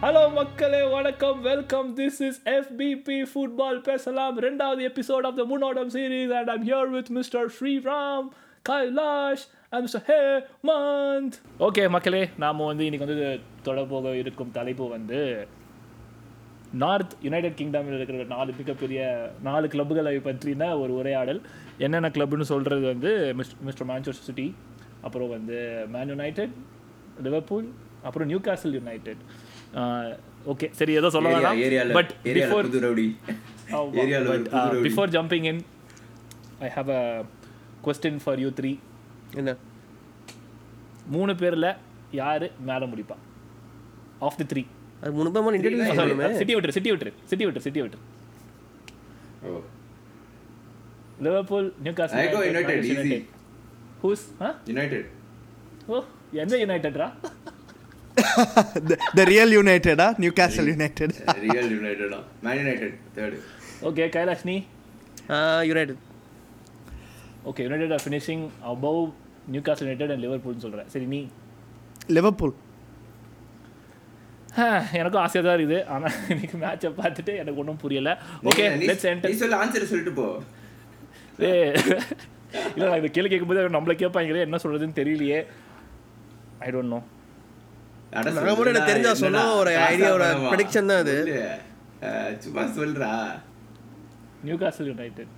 Hello மக்களே வணக்கம். Welcome this is எஃபிபி football பேசலாம். ரெண்டாவது episode of the முன்னோடம் series and I'm here with mister Sriram Kailash and mister Hemanth okay மக்களே நாம் வந்து இன்னைக்கு வந்து தொடர்போக இருக்கும் தலைப்பு வந்து நார்த் யுனைடெட் கிங்டமில் இருக்கிற நாலு மிகப்பெரிய நாலு கிளப்புகளை பற்றின ஒரு உரையாடல். என்னென்ன கிளப்னு சொல்கிறது வந்து மிஸ்டர் மேன்செஸ்டர் சிட்டி அப்புறம் வந்து மேன் யுனைடெட் லிவர்பூல் அப்புறம் நியூ காசல் யுனைடெட் ஓகே சரி ஏதோ சொல்ல வேணாம். But before before jumping in I have a question for you three என்ன? மூணு பேரில் யார் மேலே முடிப்பா? ஆஃப் தி த்ரீ அது மூணு பேர் சிட்டி விட்டுரு சிட்டி விட்டுரு சிட்டி விட்டுரு சிட்டி விட்டுரு. Liverpool Newcastle I go United, easy. Who's a United oh எந்த யுனைடெட்ரா the real United, huh? Newcastle United. Real யுனைடெடா Man United third okay Kailash நீ United okay United are finishing above Newcastle United and லிவர்பூல்னு சொல்கிறேன் சரி நீ? Liverpool. எனக்கும் ஆசையாக தான் இருக்குது. ஆனால் இன்னைக்கு மேட்சை பார்த்துட்டு எனக்கு ஒன்றும் புரியல. ஓகே லெட்ஸ் என்டர் சொல்ல ஆன்சர் சொல்லிட்டு போ. ஏ இல்லை நான் இந்த கேள்வி கேட்கும்போது நம்மளை கேட்பாங்களே என்ன சொல்கிறதுன்னு தெரியலையே. ஐ டோன்ட் நோ கூட எனக்கு தெரிஞ்சா சொன்னோம், ஒரு prediction தான் அது. சும்மா சொல்றா நியூ காசல் யுனைடெட்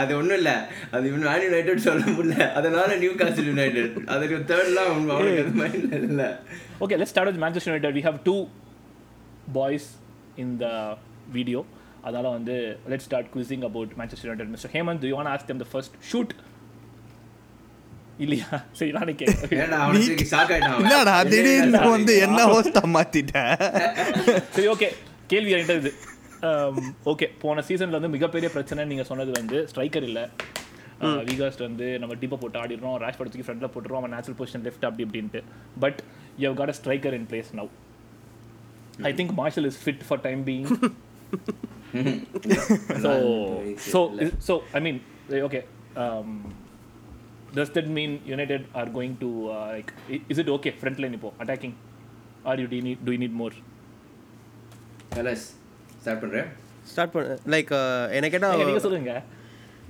அது ஒண்ணும் இல்ல அது இவன் மேன் யுனைடெட் சொல்ல முடியல அதனால நியூ காசல் யுனைடெட் அதுக்கு தேர்ட்லாம் அவனுக்கு அது மைண்ட்ல இல்ல Okay, let's start with Manchester United. We have two boys in the video. அதனால் வந்து let's start quizzing about Manchester United. Mr. Hemant, do you want to ask them the first shoot? இல்லையா? சரி நானே கேட்குறேன். திடீர்னு வந்து? என்ன ஹோஸ்டா மாத்திட்டேன் சரி ஓகே கேள்வி என்கிட்ட இது. ஓகே போன சீசனில் வந்து மிகப்பெரிய பிரச்சனை நீங்கள் சொன்னது வந்து ஸ்ட்ரைக்கர் இல்லை. விகாஸ்ட் வந்து நம்ம டீப்பை போட்டு ஆடிடுறோம் ரேஷ் படத்துக்கு ஃப்ரண்டில் போட்டுருவோம் அவன் நேச்சுரல் பொசிஷன் லெஃப்ட் அப்படி இப்படின்ட்டு. But you got a striker in place now I think Martial is fit for time so so i mean eh, okay um does that mean united are going to uh, like is it okay front line இப்போ attacking? Or you do you need do you need more? Start பண்றேன். Start பண்ண like என்ன கேட்டால் ஏங்க, நீங்க சொல்லுங்க.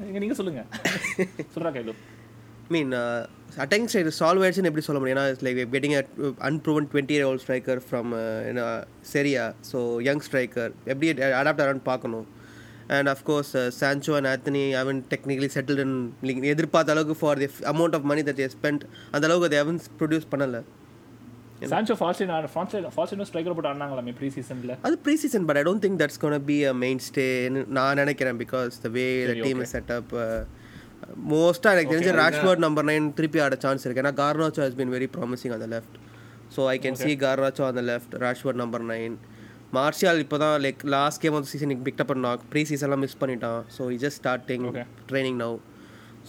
நீங்க நீங்க சொல்லுங்க. சொல்றா Kailu mean attacking side solve ஆயிடுச்சுன்னு எப்படி சொல்ல முடியும்? ஏன்னா like getting unproven twenty year old striker from Serie A so young striker எப்படி அடாப்ட் ஆகிறான்னு பார்க்கணும். And of course Sancho and Antony அவன் டெக்னிக்கலி செட்டில்ட் இன் எதிர்பார்த்த அளவுக்கு for the amount of money that spent அந்த அளவுக்கு அதை அவன் ப்ரொடியூஸ் பண்ணலை. சான்சோ ஃபால்சின் ஃபால்சின் ஸ்ட்ரைக்கர் போட்டு ஆடினாங்களாமே ப்ரீ சீசன்ல அது pre season but I don't think that's gonna be a main ஸ்டேன்னு நான் நினைக்கிறேன் because the way the team. Is set up மோஸ்ட்டாக எனக்கு தெரிஞ்ச ராஷ்வர்ட் நம்பர் நைன் திருப்பி ஆட சான்ஸ் இருக்கு. ஏன்னா Garnacho has been very promising அந்த left so I can see Garnacho அந்த left Rashford number nine Martial இப்போ தான் like last game of season pick up பண்ணான் ப்ரீ சீசன்லாம் மிஸ் பண்ணிட்டான். So he just starting. Training now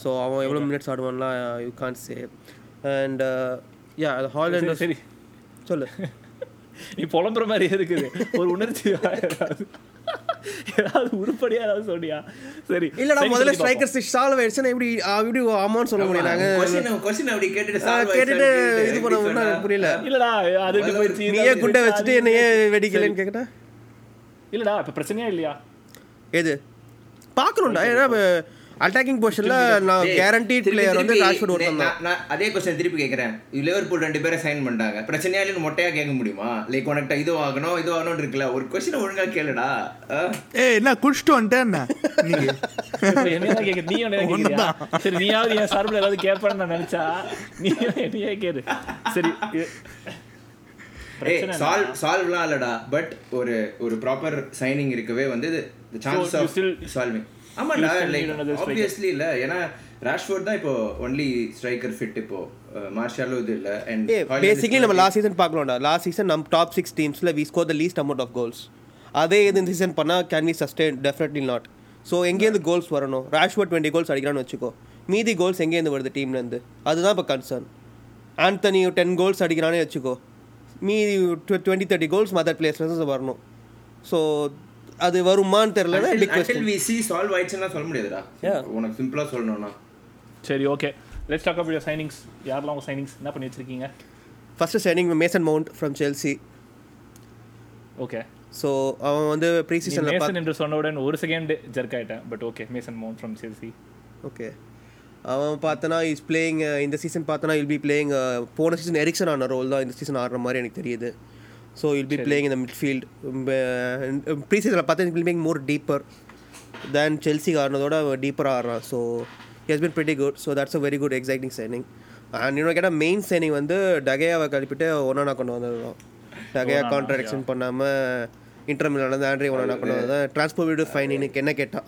so அவன் எவ்வளோ minutes ஆடுவான்லாம் you can say and yeah அது Hojlund சரி சொல்லு. நீ புலம்புற மாதிரி இருக்குது. ஒரு உணர்ச்சி ஏதாவது உருப்படியா ஏதாவது சொன்னியா சரி. இல்லடா முதல்ல. ஸ்ட்ரைக்கர்ஸ் சால்வ் ஆயிடுச்சுன்னா எப்படி எப்படி ஆமான்னு சொல்ல முடியும்? நாங்க அப்படி கேட்டுட்டு இது பண்ண ஒன்றும் புரியல. இல்லடா அதுக்கு போயிடுச்சு நீயே குண்டை வச்சுட்டு என்ன ஏன் வெடிக்கலன்னு கேட்டா? இல்லடா இப்ப பிரச்சனையா இல்லையா? எது? பார்க்கணும்டா. ஏன்னா அட்டாக்கிங் பொசிஷன்ல நான் கேரண்டீட் திருப்பி பிளேயர் வந்து டேய், ஒருத்தன் தான் நான் அதே கொஸ்டின் திருப்பி கேட்கறேன் லிவர்பூல் ரெண்டு பேரும் சைன் பண்ணிட்டாங்க. பிரச்சனையா இல்லைன்னு மொட்டையா கேட்க முடியுமா? லைக் உனக்கு இது ஆகணும் இது ஆகணும் இருக்குல்ல. ஒரு கொஸ்டின் ஒழுங்கா கேளுடா? ஏய் என்ன குடிச்சிட்டு வந்துட்டேன் என்ன? என்னதான் கேக்குற? நீ என்ன கேக்குறியா? சரி நீயாவது என் சார்பில் ஏதாவது கேட்பேன்னு நான் நினைச்சா நீ என்னையே கேரு சரி ஏய் சால்வ் சால்வ்லாம் இல்லடா. பட் ஒரு ஒரு ப்ராப்பர் சைனிங் இருக்கவே வந்து தி சான்ஸ் ஆஃப் சால்விங் ஆமாடா still லைக். ஆப்வியஸ்லி இல்ல. ஏன்னா ராஷ்ஃபோர்ட் தான் இப்போ ஒன்லி ஸ்ட்ரைக்கர் ஃபிட் இப்போ. மார்ஷாலும் இது இல்ல. அண்ட் பேசிக்கலி நம்ம லாஸ்ட் சீசன் பார்க்கலாம்டா லாஸ்ட் சீசன் நம்ம top six டீம்ஸில் we score the least amount of goals அதே இது இந்த சீசன் பண்ணால் can we sustain definitely not so எங்கேருந்து கோல்ஸ் வரணும்? ராஷ்வர்ட் டுவெண்ட்டி கோல்ஸ் அடிக்கிறான்னு வச்சுக்கோ. மீதி கோல்ஸ் எங்கேருந்து வருது டீம்லேருந்து அதுதான் இப்போ கன்சர்ன் ஆண்டனி டென் கோல்ஸ் அடிக்கிறானே வச்சுக்கோ. மீதி டுவெண்ட்டி தேர்ட்டி கோல்ஸ் மதர் பிளேஸ்லேருந்து வரணும். ஸோ அது வருமான்னு தெரியல big until we see solve ஆயிடுச்சுன்னா சொல்ல முடியாதுடா. உனக்கு சிம்பிளா சொல்லணும்னா. சரி okay let's talk about your signings யாரெல்லாம் உங்க சைனிங்ஸ் என்ன பண்ணி வச்சிருக்கீங்க? First signing Mason Mount from Chelsea okay so அவன் வந்து ப்ரீ சீசனில் மேசன் என்று சொன்னவுடன் ஒரு செகண்ட் ஜெர்க் ஆயிட்டேன். But okay Mason Mount from Chelsea okay அவன் பார்த்தனா இஸ் பிளேயிங் இந்த சீசன் பார்த்தனா இல் பி பிளேயிங் போன சீசன் எரிக்சன் ஆன ரோல் தான் இந்த சீசன் ஆடுற மாதிரி எனக்கு தெரியுது. ஸோ இல் பி பிளேயிங் இந்த மிட்ஃபீல்ட் ப்ரீ சீசனில் பார்த்தா he'll playing more deeper than Chelsea ஆடினதோட டீப்பராக ஆடுறான். So has been pretty good so that's a very good exciting signing and இன்னொரு கேட்டால் மெயின் சைனிங் வந்து டகையாவை கழிப்பிட்டு ஒன்னா கொண்டு வந்ததுதான் டகையா கான்ட்ராக்ட் எக்ஸ்டெண்ட் பண்ணாமல் இன்டர்மில் நடந்து ஆண்ட்ரி ஒன்னா கொண்டு வந்தது டிரான்ஸ்போர்ட் ஃபைன் எனக்கு என்ன கேட்டால்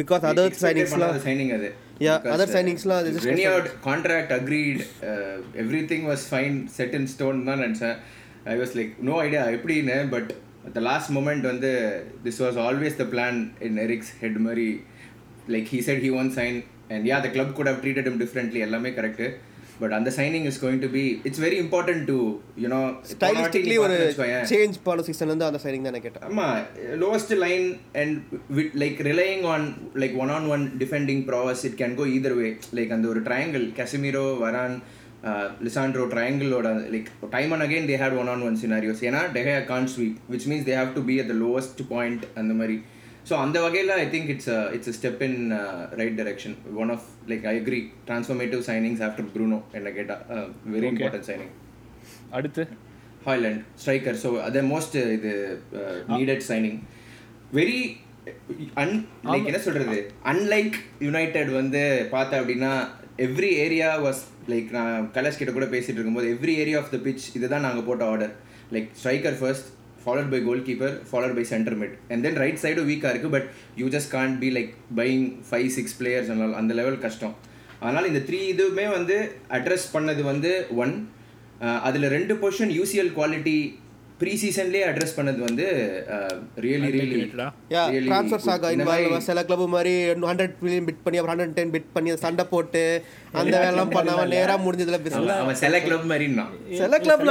பிகாஸ் அதர் சைனிங்ஸ்லாம் சைனிங் அது. Yeah, other signings-லாம் அது just renewed contract agreed everything was fine set in stone தான் நினச்சேன். I was like no idea எப்படின்னு பட் த லாஸ்ட் மூமெண்ட் வந்து this was always the plan in Erik's head மாதிரி. Like he said he want sign and yeah the club கூட treated him differently எல்லாமே correct but அந்த signing is going to be it's very important to you know stylistically ஒரு change போன season வந்து அந்த signing தான் கேட்டேன். ஆமா lowest line and with like relying on like one on one defending prowess it can go either way like அந்த ஒரு triangle Casemiro Varane Lisandro ட்ரையாங்கிளோட like time and again they had one on one scenarios ஏன்னா De Gea can't sweep which means they have to be at the lowest point அந்த மாதிரி. So அந்த வகையில் I think it's it's a step in right direction one of like I agree transformative signings after Bruno என்ன கேட்டால் very important signing அடுத்து? Hojlund striker so அதை most இது needed signing very un like என்ன சொல்றது? Unlike United வந்து பார்த்தேன் அப்படின்னா எவ்ரி ஏரியா வாஸ் லைக் நான் கலர்ஸ் கிட்ட கூட பேசிட்டு இருக்கும்போது every area of the pitch இதுதான் நாங்கள் போட்ட order like striker first followed by goalkeeper followed by centre mid and then right சைடும் வீக்காக இருக்குது but you just can't be like buying five six players அந்த லெவல் கஷ்டம். அதனால் இந்த த்ரீ இதுவுமே வந்து அட்ரஸ் பண்ணது வந்து ஒன் அதில் ரெண்டு பொசிஷன் யூசிஎல் குவாலிட்டி ப்ரீ சீசன்லேயே அட்ரஸ் பண்ணது வந்து really really yeah transfer saga involve சில கிளப் மாதிரி ஹண்ட்ரட் மில்லியன் பிட் பண்ணி அப்புறம் ஹண்ட்ரட் டென் பிட் பண்ணி சண்டை போட்டு அந்த வேலைலாம் பண்ணாம நேரா முடிஞ்சதுல பிசினஸ் அவன் சில கிளப் மாதிரின்னா. சில கிளப்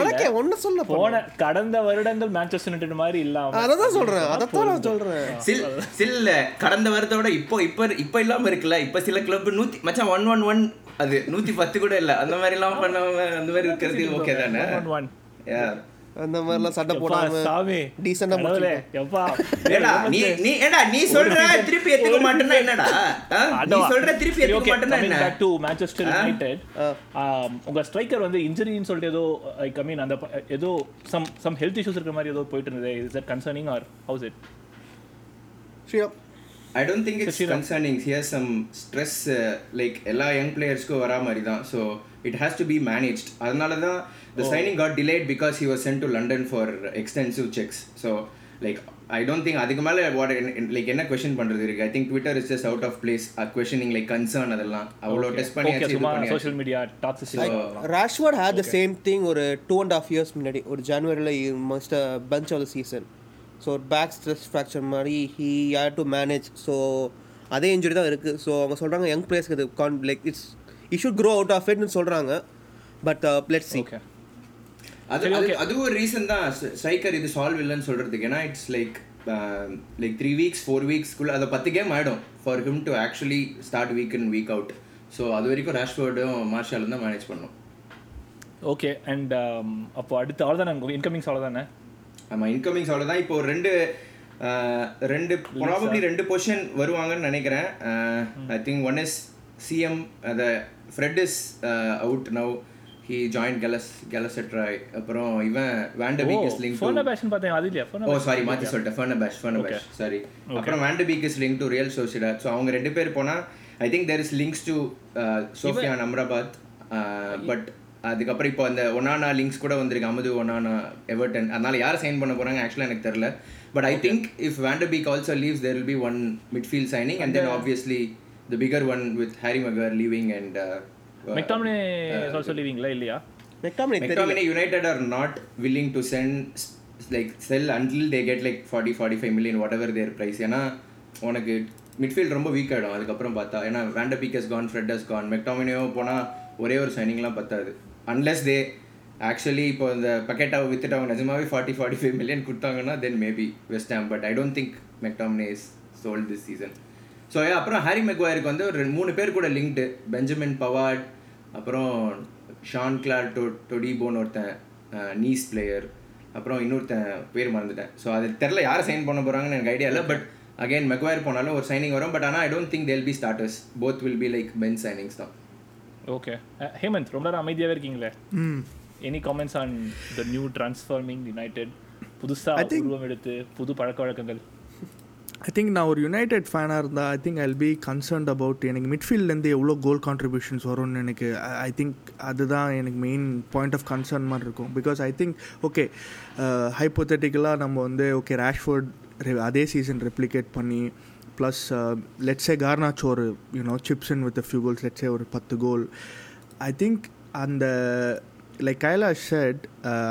உனக்கே ஒன்னு சொல்ல போன. கடந்த வருடங்கள் மேன்செஸ்டர் யுனைடெட் மாதிரி இல்லாம. அதை தான் சொல்றேன் அதைத்தான் நான் சொல்றேன். சில் சில்ல கடந்த வருத்தோட இப்போ இப்போ இப்போ இல்லாம இருக்குல்ல இப்போ சில கிளப் நூத்தி மச்சான் ஒன் ஒன் ஒன் அது நூத்தி பத்து கூட இல்ல அந்த மாதிரி எல்லாம் பண்ணாம அந்த மாதிரி இருக்கிறது ஓகே தானே. Yeah. அந்த மாதிரிலாம் சண்டை போடாம சாமி. டீசெண்டா கடவுளே, எப்பா ஏடா நீ நீ ஏடா நீ சொல்ற திருப்பி ஏத்துக்க மாட்டேன்னா என்னடா? நீ சொல்ற திருப்பி ஏத்துக்க மாட்டேன்னா என்ன? Manchester United. Um, உங்க ஸ்ட்ரைக்கர் வந்து இன்ஜுரின்னு சொல்லிட்டு ஏதோ ஐ மீன் அந்த ஏதோ சம் சம் ஹெல்த் இஷ்யூஸ் இருக்கிற மாதிரி ஏதோ போயிட்டு இருந்தது. Is that concerning or how's it Shreya. I don't think it's concerning here some stress like எல்லா யங் பிளேயர்ஸ்க்கும் வரா மாதிரி தான் so it has to be managed அதனால தான் the signing got delayed because he was sent to London for extensive checks so like I don't think அதுக்கு மேலே what like என்ன கொஷின் பண்ணுறது இருக்கு I think Twitter is just out of place questioning like concern அதெல்லாம். அவ்வளோ test பண்ணியாச்சு social media toxicity Rashford had the same thing ஒரு two and half years முன்னாடி. ஒரு ஜனவரியில் must punch of the season so back stress fracture மாதிரி he had to manage so அதே injury தான் இருக்குது ஸோ அவங்க சொல்கிறாங்க யங் பிளேயர்ஸ்க்கு இது can like it's he should grow out of இட்னு சொல்கிறாங்க பட் லெட் சி ஓகே அது அது ஒரு ரீசன் தான். ஸ்ட்ரைக்கர் இது சால்வ் இல்லைன்னு சொல்றதுக்கு. ஏன்னா it's like like three weeks four வீக்ஸ்க்குள்ள அதை பத்து கேம் ஆயிடும் for him to actually start week in week out so அது வரைக்கும் ரேஷ்வர்டும் மார்ஷாலும் தான் மேனேஜ் பண்ணும். ஓகே அண்ட் um, அப்போ அடுத்து அவ்வளோதானே உங்க இன்கமிங்ஸ் அவ்வளோதானே ஆமாம் இன்கமிங்ஸ் அவ்வளோதான் இப்போ ஒரு ரெண்டு ரெண்டு ப்ராபப்ளி ரெண்டு பொசிஷன் வருவாங்கன்னு நினைக்கிறேன். I think one is CM அந்த Fred is out now he join கெலஸ் Galatasaray அப்புறம் இவன் van de Beek is link Fenerbahce பார்த்தேன் அது இல்லையா? ஓ சாரி மாத்தி சொல்லிட்டேன். ஃபர்னபேஷ் ஃபர்னபேஷ் சாரி அப்புறம் van de Beek is link to Real Sociedad so அவங்க ரெண்டு பேர் போனா I think there is links to Sofyan Amrabat but அதுக்கப்புறம் இப்போ அந்த ஒனானா லிங்க்ஸ் கூட வந்திருக்கு. அமுது ஒனானா எவர்டன் அதனால யார் சைன் பண்ண போறாங்க ஆக்சுவலாக எனக்கு தெரியல. But I think if van de Beek also leaves there will be one midfield signing and then obviously the bigger one with Harry Maguire leaving and McTominay also லீவிங்களா இல்லையா? McTominay McTominay United are not willing to send s- like sell until they get like 40 45 million whatever their price. ஏன்னா உனக்கு midfield ரொம்ப week ஆகிடும் அதுக்கப்புறம் பார்த்தா ஏன்னா van de Beek has gone Fred has gone மெக்டாமினியோ போனால் ஒரே ஒரு சைனிங்லாம் பத்தாது. அன்லெஸ் தே ஆக்சுவலி இப்போ இந்த பக்கெட்டாவை வித்துட்டு அவங்க நிஜமாவே ஃபார்ட்டி ஃபார்ட்டி ஃபைவ் மில்லியன் கொடுத்தாங்கன்னா then maybe West Ham but I don't think McTominay is sold this season so அப்புறம் ஹாரி மெக்வாயருக்கு வந்து ஒரு ரெண்டு மூணு பேர் கூட லிங்க்டு பெஞ்சமின் பவார்ட் அப்புறம் ஷான் கிளார் டொ டொடிபோன்னு ஒருத்தன் நீஸ் பிளேயர் அப்புறம் இன்னொருத்தன் பேர் மறந்துட்டேன். ஸோ அது தெரில யாரை சைன் பண்ண போகிறாங்கன்னு எனக்கு ஐடியா இல்லை பட் அகைன் மெக்வயர் போனாலும் ஒரு சைனிங் வரும். பட் ஆனால் I don't think they'll be starters both will be like bench signings தான். ஓகே ஹேமந்த் ரொம்ப நேரம் அமைதியாகவே இருக்கீங்களே? Any comments on the new transforming United புதுசாக உருவம் எடுத்து புது பழக்க வழக்கங்கள்? ஐ திங்க் நான் ஒரு யுனைடெட் ஃபேனாக இருந்தால் I think I be concerned about எனக்கு மிட்ஃபீல்ட்லேருந்து எவ்வளோ கோல் கான்ட்ரிபியூஷன்ஸ் வரும்னு எனக்கு ஐ திங்க் அதுதான் எனக்கு மெயின் பாயிண்ட் ஆஃப் கன்சர்ன் மாதிரி இருக்கும். பிகாஸ் ஐ திங்க் ஓகே ஹைப்போத்தட்டிக்கலாக நம்ம வந்து ஓகே ரேஷ்ஃபோர்ட் அதே சீசன் ரெப்ளிகேட் பண்ணி ப்ளஸ் லெட்ஸே கார்னாச் ஒரு you know in with few goals let's say ஒரு பத்து கோல் ஐ திங்க் அந்த லைக் கைலாஷ் ஷெட்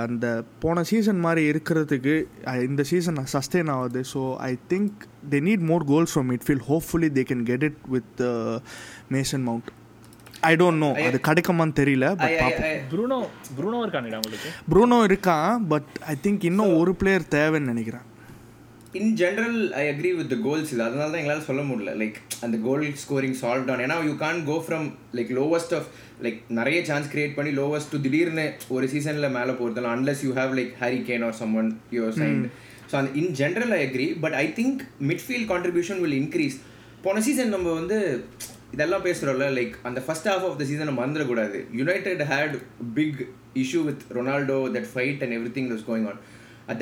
அந்த போன சீசன் மாதிரி இருக்கிறதுக்கு uh, இந்த சீசன் சஸ்டெயின் ஆகுது so I think they need more goals from midfield hopefully they can get it with Mason Mount I don't know அது கிடைக்குமான்னு தெரியல பட் ப்ரூனோ ப்ரூனோ உங்களுக்கு? ப்ரூனோ இருக்கான் பட் ஐ திங்க் இன்னும் ஒரு பிளேயர் தேவைன்னு நினைக்கிறேன். In general I agree with the goals இது அதனால தான் எங்களால் சொல்ல முடியல. லைக் அந்த கோல் ஸ்கோரிங் சால்வ் டவுன் ஏன்னா you can go from like lowest of like நிறைய சான்ஸ் கிரியேட் பண்ணி லோவஸ்ட் டு திடீர்னு ஒரு சீசனில் மேலே போகிறதுலாம் unless you have like Harry Kane or someone your sign so அந்த in general I agree but I think midfield contribution will increase போன season நம்ம வந்து இதெல்லாம் பேசுகிறோம்ல லைக் அந்த ஃபர்ஸ்ட் ஹாஃப் ஆஃப் த சீசனை மறந்துடக்கூடாது. United had big issue with Ronaldo that fight and everything was going on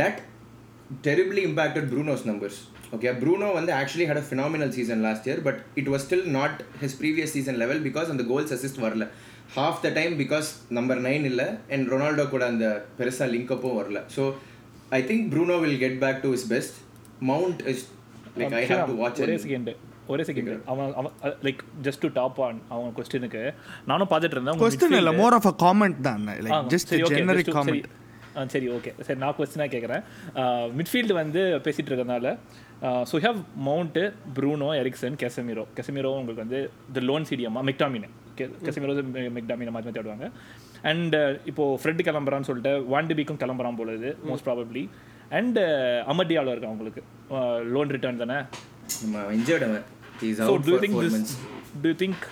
that terribly impacted Bruno's numbers. Okay, Bruno வந்து actually had a phenomenal season last year, but it was still not his previous season level because அந்த goals assist வரல half the time because number nine இல்லை and Ronaldo கூட அந்த பெருசா link upும் வரல so I think Bruno will get back to his best Mount is like I have to watch ஒரே second ஒரே second அவன் அவன் like just to top on அவன் கொஸ்டினுக்கு நானும் பார்த்துட்டு இருந்தேன் கொஸ்டின் இல்லை மோர் ஆஃப் அ காமெண்ட் தான் லைக் ஜஸ்ட் ஜெனரிக் காமெண்ட் சரி. ஓகே சரி நான் கொஸ்டினாக கேட்குறேன் மிட்ஃபீல்டு வந்து பேசிகிட்டு இருக்கறனால so have Mount Bruno Eriksen Casemiro Casemiro உங்களுக்கு வந்து த லோன் சிடியம்மா மெக்டாமினே கெசமிரோ மெக்டாமினை மாற்றி மாற்றி ஆடுவாங்க அண்ட் இப்போது ஃப்ரெட் கிளம்புறான்னு சொல்லிட்டு வாண்டிபிக்கும் கிளம்புறான் போல இது மோஸ்ட் ப்ராபப்ளி அண்ட் அமர்டியாவில் இருக்கான் உங்களுக்கு. லோன் ரிட்டர்ன் தானே? அவன். So do think this do think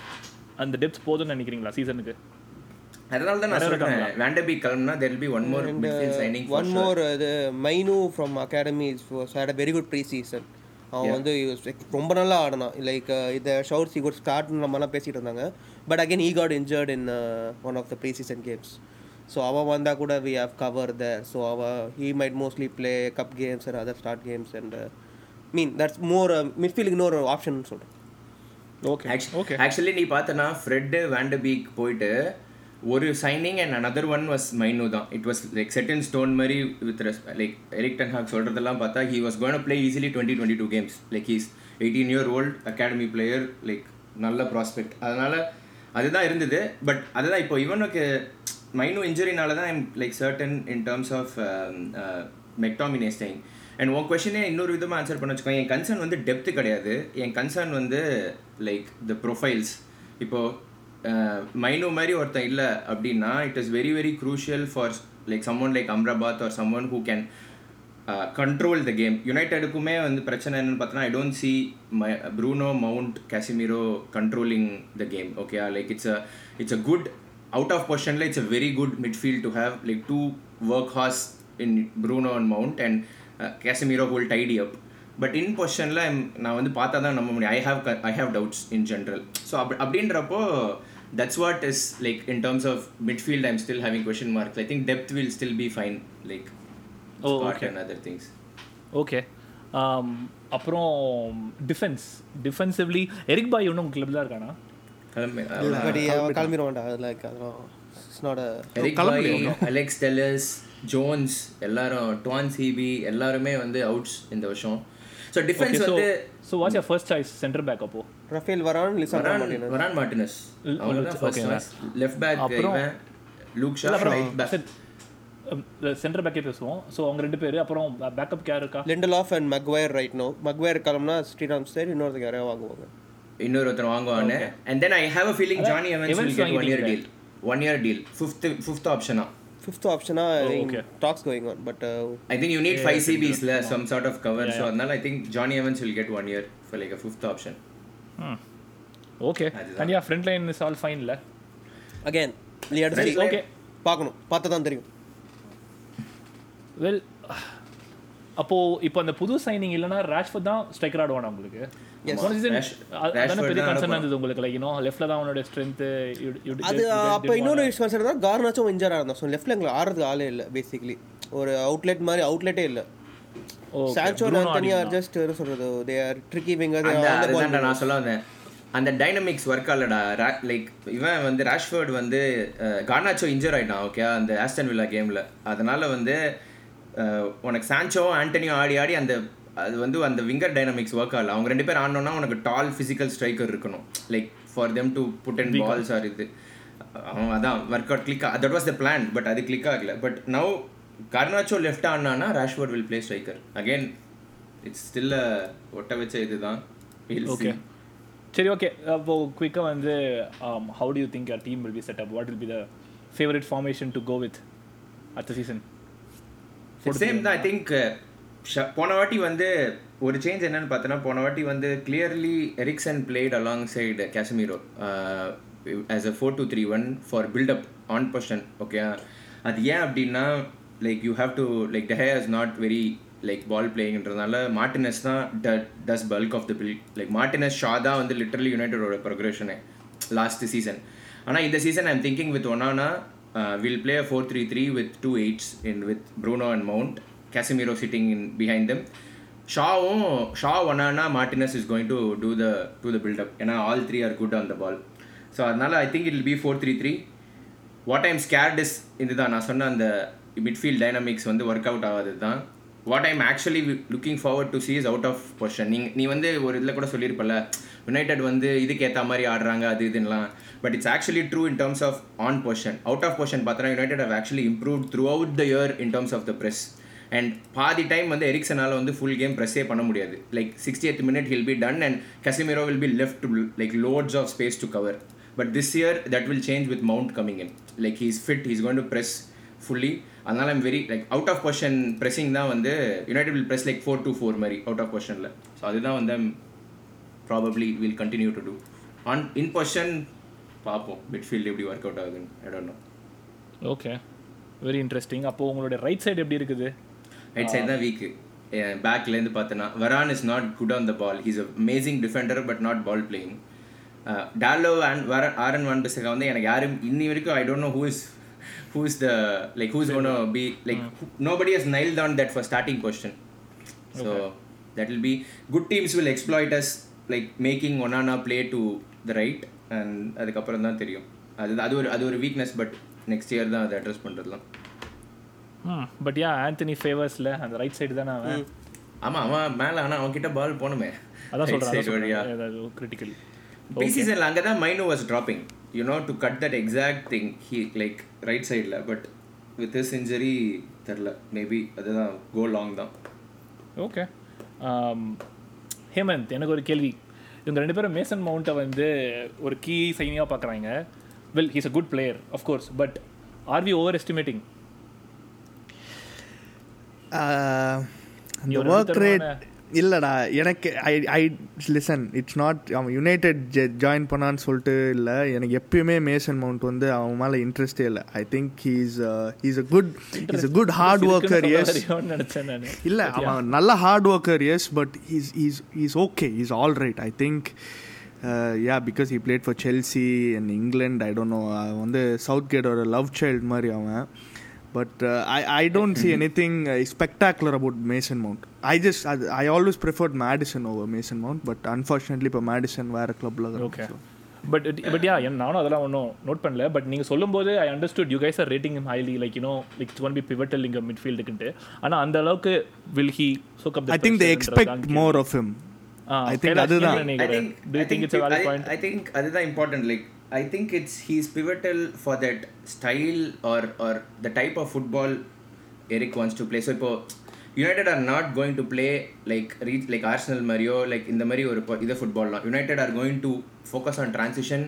அந்த டெப்த் போதும்னு நினைக்கிறீங்களா சீசனுக்கு அதனால தான் நான் சொல்றேன்? வேண்டபி கிளம்புனா there will be one more midfield signing for one. More இது Mainoo from academy had a very good pre season அவன் வந்து ரொம்ப நல்லா ஆடினான். லைக் இந்த ஷவுட்ஸ் ஈ குட் ஸ்டார்ட் நம்மலாம் பேசிட்டு இருந்தாங்க. But again he got injured in one of the pre season games so அவன் வந்தால் கூட we have cover the so அவன் he might mostly play cup games and other start games and mean that's more மிட்ஃபீல்டுக்கு இன்னொரு option சொல்கிறேன் okay actually நீ பார்த்தனா Fred van de Beek போயிட்டு ஒரு signing and another one was Mainoo தான். It was like set in stone மாதிரி with like Erik ten Hag சொல்கிறதெல்லாம் பார்த்தா he was gonna play easily twenty twenty two games like he's eighteen year old academy player like நல்ல prospect அதனால் அதுதான் இருந்தது. But அதுதான் இப்போ இவனுக்கு மைனு இன்ஜுரினால தான் I'm like certain in terms of McTominay staying and உன் கொஷனே இன்னொரு விதமாக ஆன்சர் பண்ண வச்சுக்கோங்க என் கன்சர்ன் வந்து டெப்த்து கிடையாது. என் கன்சர்ன் வந்து லைக் த ப்ரொஃபைல்ஸ் இப்போது மைனோ மாதிரி ஒருத்தன் இல்லை அப்படின்னா it is very very crucial for like someone like Amrabat or someone who can control the game யுனைடெடுக்குமே வந்து பிரச்சனை என்னன்னு பார்த்தோன்னா I don't see my Bruno Mount Casemiro controlling the game okay like it's a it's a good out of பொசிஷனில் it's a very good midfield to have like two workhorse in Bruno and Mount and Casemiro hold tidy up but in பொசிஷனில் நான் வந்து பார்த்தா தான் நம்ப முடியும். I have I have doubts in general so up அப்படின்றப்போ that's what is like in terms of midfield I'm still having question marks I think depth will still be fine like oh Scott okay and other things. Okay அப்புறம் defence defensively Eric Bailly இன்னும் club தான் இருக்கானா? கிளம்பிடுவான்டா. Alex Telles Jones எல்லாரும் Dwayne CP எல்லாருமே வந்து outs இந்த வருஷம். ஸோ டிஃபென்ஸ் வந்து so what's your first choice centre back அப்போ Raphael Varane Lisandro Varane Martinez left back அப்புறம் இவன் Luke Shaw right back centre பேக்கே பேசுவோம். ஸோ அவங்க ரெண்டு பேர் அப்புறம் பேக்கப் கேர் இருக்கா? Lindelof and Maguire right no Maguire கிளம்புனா ஸ்ரீராம் ஸ்டேட் இன்னொருத்தங்க யாரையா வாங்குவாங்க. இன்னொருத்தர் வாங்குவானு and then I have a feeling Johnny Evans Evans will get one year. Deal one year deal fifth fifth ஆப்ஷனா fifth ஆப்ஷனா. Talks going on but I think you need five CBs la, some sort of cover. So அதனால I think Johnny Evans will get one year for like a fifth option. Okay. And yeah front line is all ஃபைன்ல again நீ அடுத்து okay பார்க்கணும் பார்த்தா தான் தெரியும் well அப்போ இப்போ அந்த புது சைனிங் இல்லைன்னா ராஷ்ஃபோர்ட் தான் ஸ்ட்ரைக்கர் ஆடுவானா உங்களுக்கு போன அதானே பெரிய தான் கன்சர்ன். இருந்தது உங்களுக்கு லைக் லெஃப்ட்ல தான் அவனோட ஸ்ட்ரென்த் அது அப்போ இன்னொரு விஷயம் சொல்கிறதா கார்னாச்சும் இன்ஜர் இருந்தான் ஸோ லெஃப்ட்ல எங்களுக்கு ஆடுறதுக்கு ஆளே இல்லை பேசிக்கலி ஒரு அவுட்லெட் மாதிரி அவுட்லெட்டே இல்லை சான்சோ ஆண்டனி ஆர் ஜஸ்ட் என்ன சொல்றது தே ஆர் ட்ரிக்கி விங்கர் நான் சொல்ல வந்தேன் அந்த டைனமிக்ஸ் ஒர்க் ஆகலடா லைக் இவன் வந்து ராஷ்ஃபோர்ட் வந்து கார்னாச்சோ இன்ஜர் ஆயிட்டான் ஓகே அந்த ஆஸ்டன் வில்லா கேமில் அதனால வந்து உனக்கு சான்சோ ஆண்டனியும் ஆடி ஆடி அந்த அது வந்து அந்த விங்கர் டைனமிக்ஸ் ஒர்க் ஆகல. அவங்க ரெண்டு பேர் ஆடணும்னா உனக்கு டால் ஃபிசிக்கல் ஸ்ட்ரைக்கர் இருக்கணும். Like for them to put and balls or இது. அவன் அதான் work out click that was the plan but அது கிளிக் ஆகல. But now Garnacho left ஆனானா Rashford will play striker again it's still ஒட்ட வச்ச இதுதான். Okay. சரி ஓகே அப்போ குயிக்காக வந்து how do you think your team will be set up what will be the favourite formation to go with அடுத்த season same தான் I think போன வாட்டி வந்து ஒரு சேஞ்ச் என்னன்னு பார்த்தோன்னா போன வாட்டி வந்து clearly Eriksen played alongside Casemiro as a four two three one for buildup on possession okay அது ஏன் அப்படின்னா like you have to like de Gea is not very like ball பிளேயிங்கிறதுனால Martinez தான் does bulk of the build like Martinez Shaw தான் வந்து literally யுனைடோட ப்ரொக்ரஷனே last season ஆனால் இந்த season I'm thinking with Onana will play four three three with two eights in with Bruno and Mount Casemiro sitting in behind them ஷாவும் Shaw Onana Martinez is going to do the do the buildup ஏன்னா all three are good on the ball so அதனால I think it be four three three what I'm scared is இதுதான் நான் சொன்ன அந்த midfield dynamics வந்து work out ஆகாது தான் what I'm actually looking forward to see out of possession நீ நீ வந்து ஒரு இதில் கூட சொல்லியிருப்பல யுனைடெட் வந்து இதுக்கு ஏற்ற மாதிரி ஆடுறாங்க அது இதுலாம் but it's actually true in terms of on possession out of possession பார்த்தோன்னா United have actually improve throughout the year in terms of the press and பாதி டைம் வந்து எரிக்சனால் வந்து ஃபுல் கேம் ப்ரெஸ்ஸே பண்ண முடியாது. Like sixty eighth minute he'll be done and Casemiro will be left like lots of space to cover but this year that will change with Mount coming in like he's fit he's going to press fully அதனால I'm very like out of position pressing தான் வந்து United will press like four two four மாதிரி out of பொசிஷனில் so அதுதான் வந்து probably will continue to do on in position பார்ப்போம். Midfield எப்படி work out ஆகுதுன்னு. I know okay very interesting அப்போ உங்களோட ரைட் சைடு எப்படி இருக்குது? ரைட் சைடு தான் வீக்கு பேக்லேருந்து பார்த்தோன்னா Varane is not good on the ball he's amazing defender but not ball playing Dalot and வர ஆரன் வான் பிசகா வந்து எனக்கு யாரும் இன்னி வரைக்கும் I don't know who is who is the like who is one be like nobody has nailed on that for starting question so that will be good teams will exploit us like making Onana play to the right and அதுக்கப்புறம் தான் தெரியும். அது அது ஒரு அது ஒரு weakness but next year தான் அதை அட்ரஸ் பண்ணுறதுலாம் ம் பட் யா ஆந்தனி ஃபேவர்ஸில் அந்த ரைட் சைடு தானே அவன்? ஆமா அவன் மேல ஆனா அவன் கிட்ட பால் போணுமே அதான் Right சொல்கிறேன் கிரிட்டிக்கலி ப்ரீ சீசன்ல அங்க தான் Mainoo was dropping you know to cut that exact thing he like right சைடில் பட் வித் திஸ் இன்ஜரி தெரில மேபி அதுதான் கோ லாங் தான். ஓகே ஹேமந்த் எனக்கு ஒரு கேள்வி. இவங்க ரெண்டு பேரும் மேசன் மவுண்ட்டை வந்து ஒரு கீ சைனியாக பார்க்குறாங்க. Well he's a good player of course but are we overestimating அந்த ஒரு ஒர்க் ரேட் நடுத்தரமான- இல்லைடா எனக்கு I I listen it's not அவன் யுனைடெட் ஜாயின் பண்ணான்னு சொல்லிட்டு இல்லை. எனக்கு எப்பயுமே மேசன் மவுண்ட் வந்து அவன் மேலே இன்ட்ரெஸ்டே இல்லை. I think he's he's a good is a good hard worker yes இல்லை அவன் நல்ல hard worker yes but he's is is okay is all right I think yeah because he played for Chelsea and England I don't know அவன் வந்து சவுத் கேட்டோட love child மாதிரி அவன். But I I don't see anything spectacular about Mason Mount I just I always preferred Madison over Mason Mount but unfortunately இப்போ Madison வேறு கிளப்பில் okay but but யா நானும் அதெல்லாம் ஒன்றும் நோட் பண்ணல. பட் நீங்கள் சொல்லும்போது I understood you guys are rating highly like you know like one p pivotal இங்கே மிட்ஃபீல்டுக்குன்ட்டு ஆனால் அந்த அளவுக்கு will he choke up I think they expect more of him I think அதுதான். I think Do you I think it's a valid I- point? I think அதுதான் important like I think it's he's pivotal for that style or or the type of football Eric wants to play. So இப்போ United are not going to play like reach like Arsenal மாதிரியோ like இந்த மாதிரி ஒரு இது ஃபுட்பால்லாம் United are going to focus on transition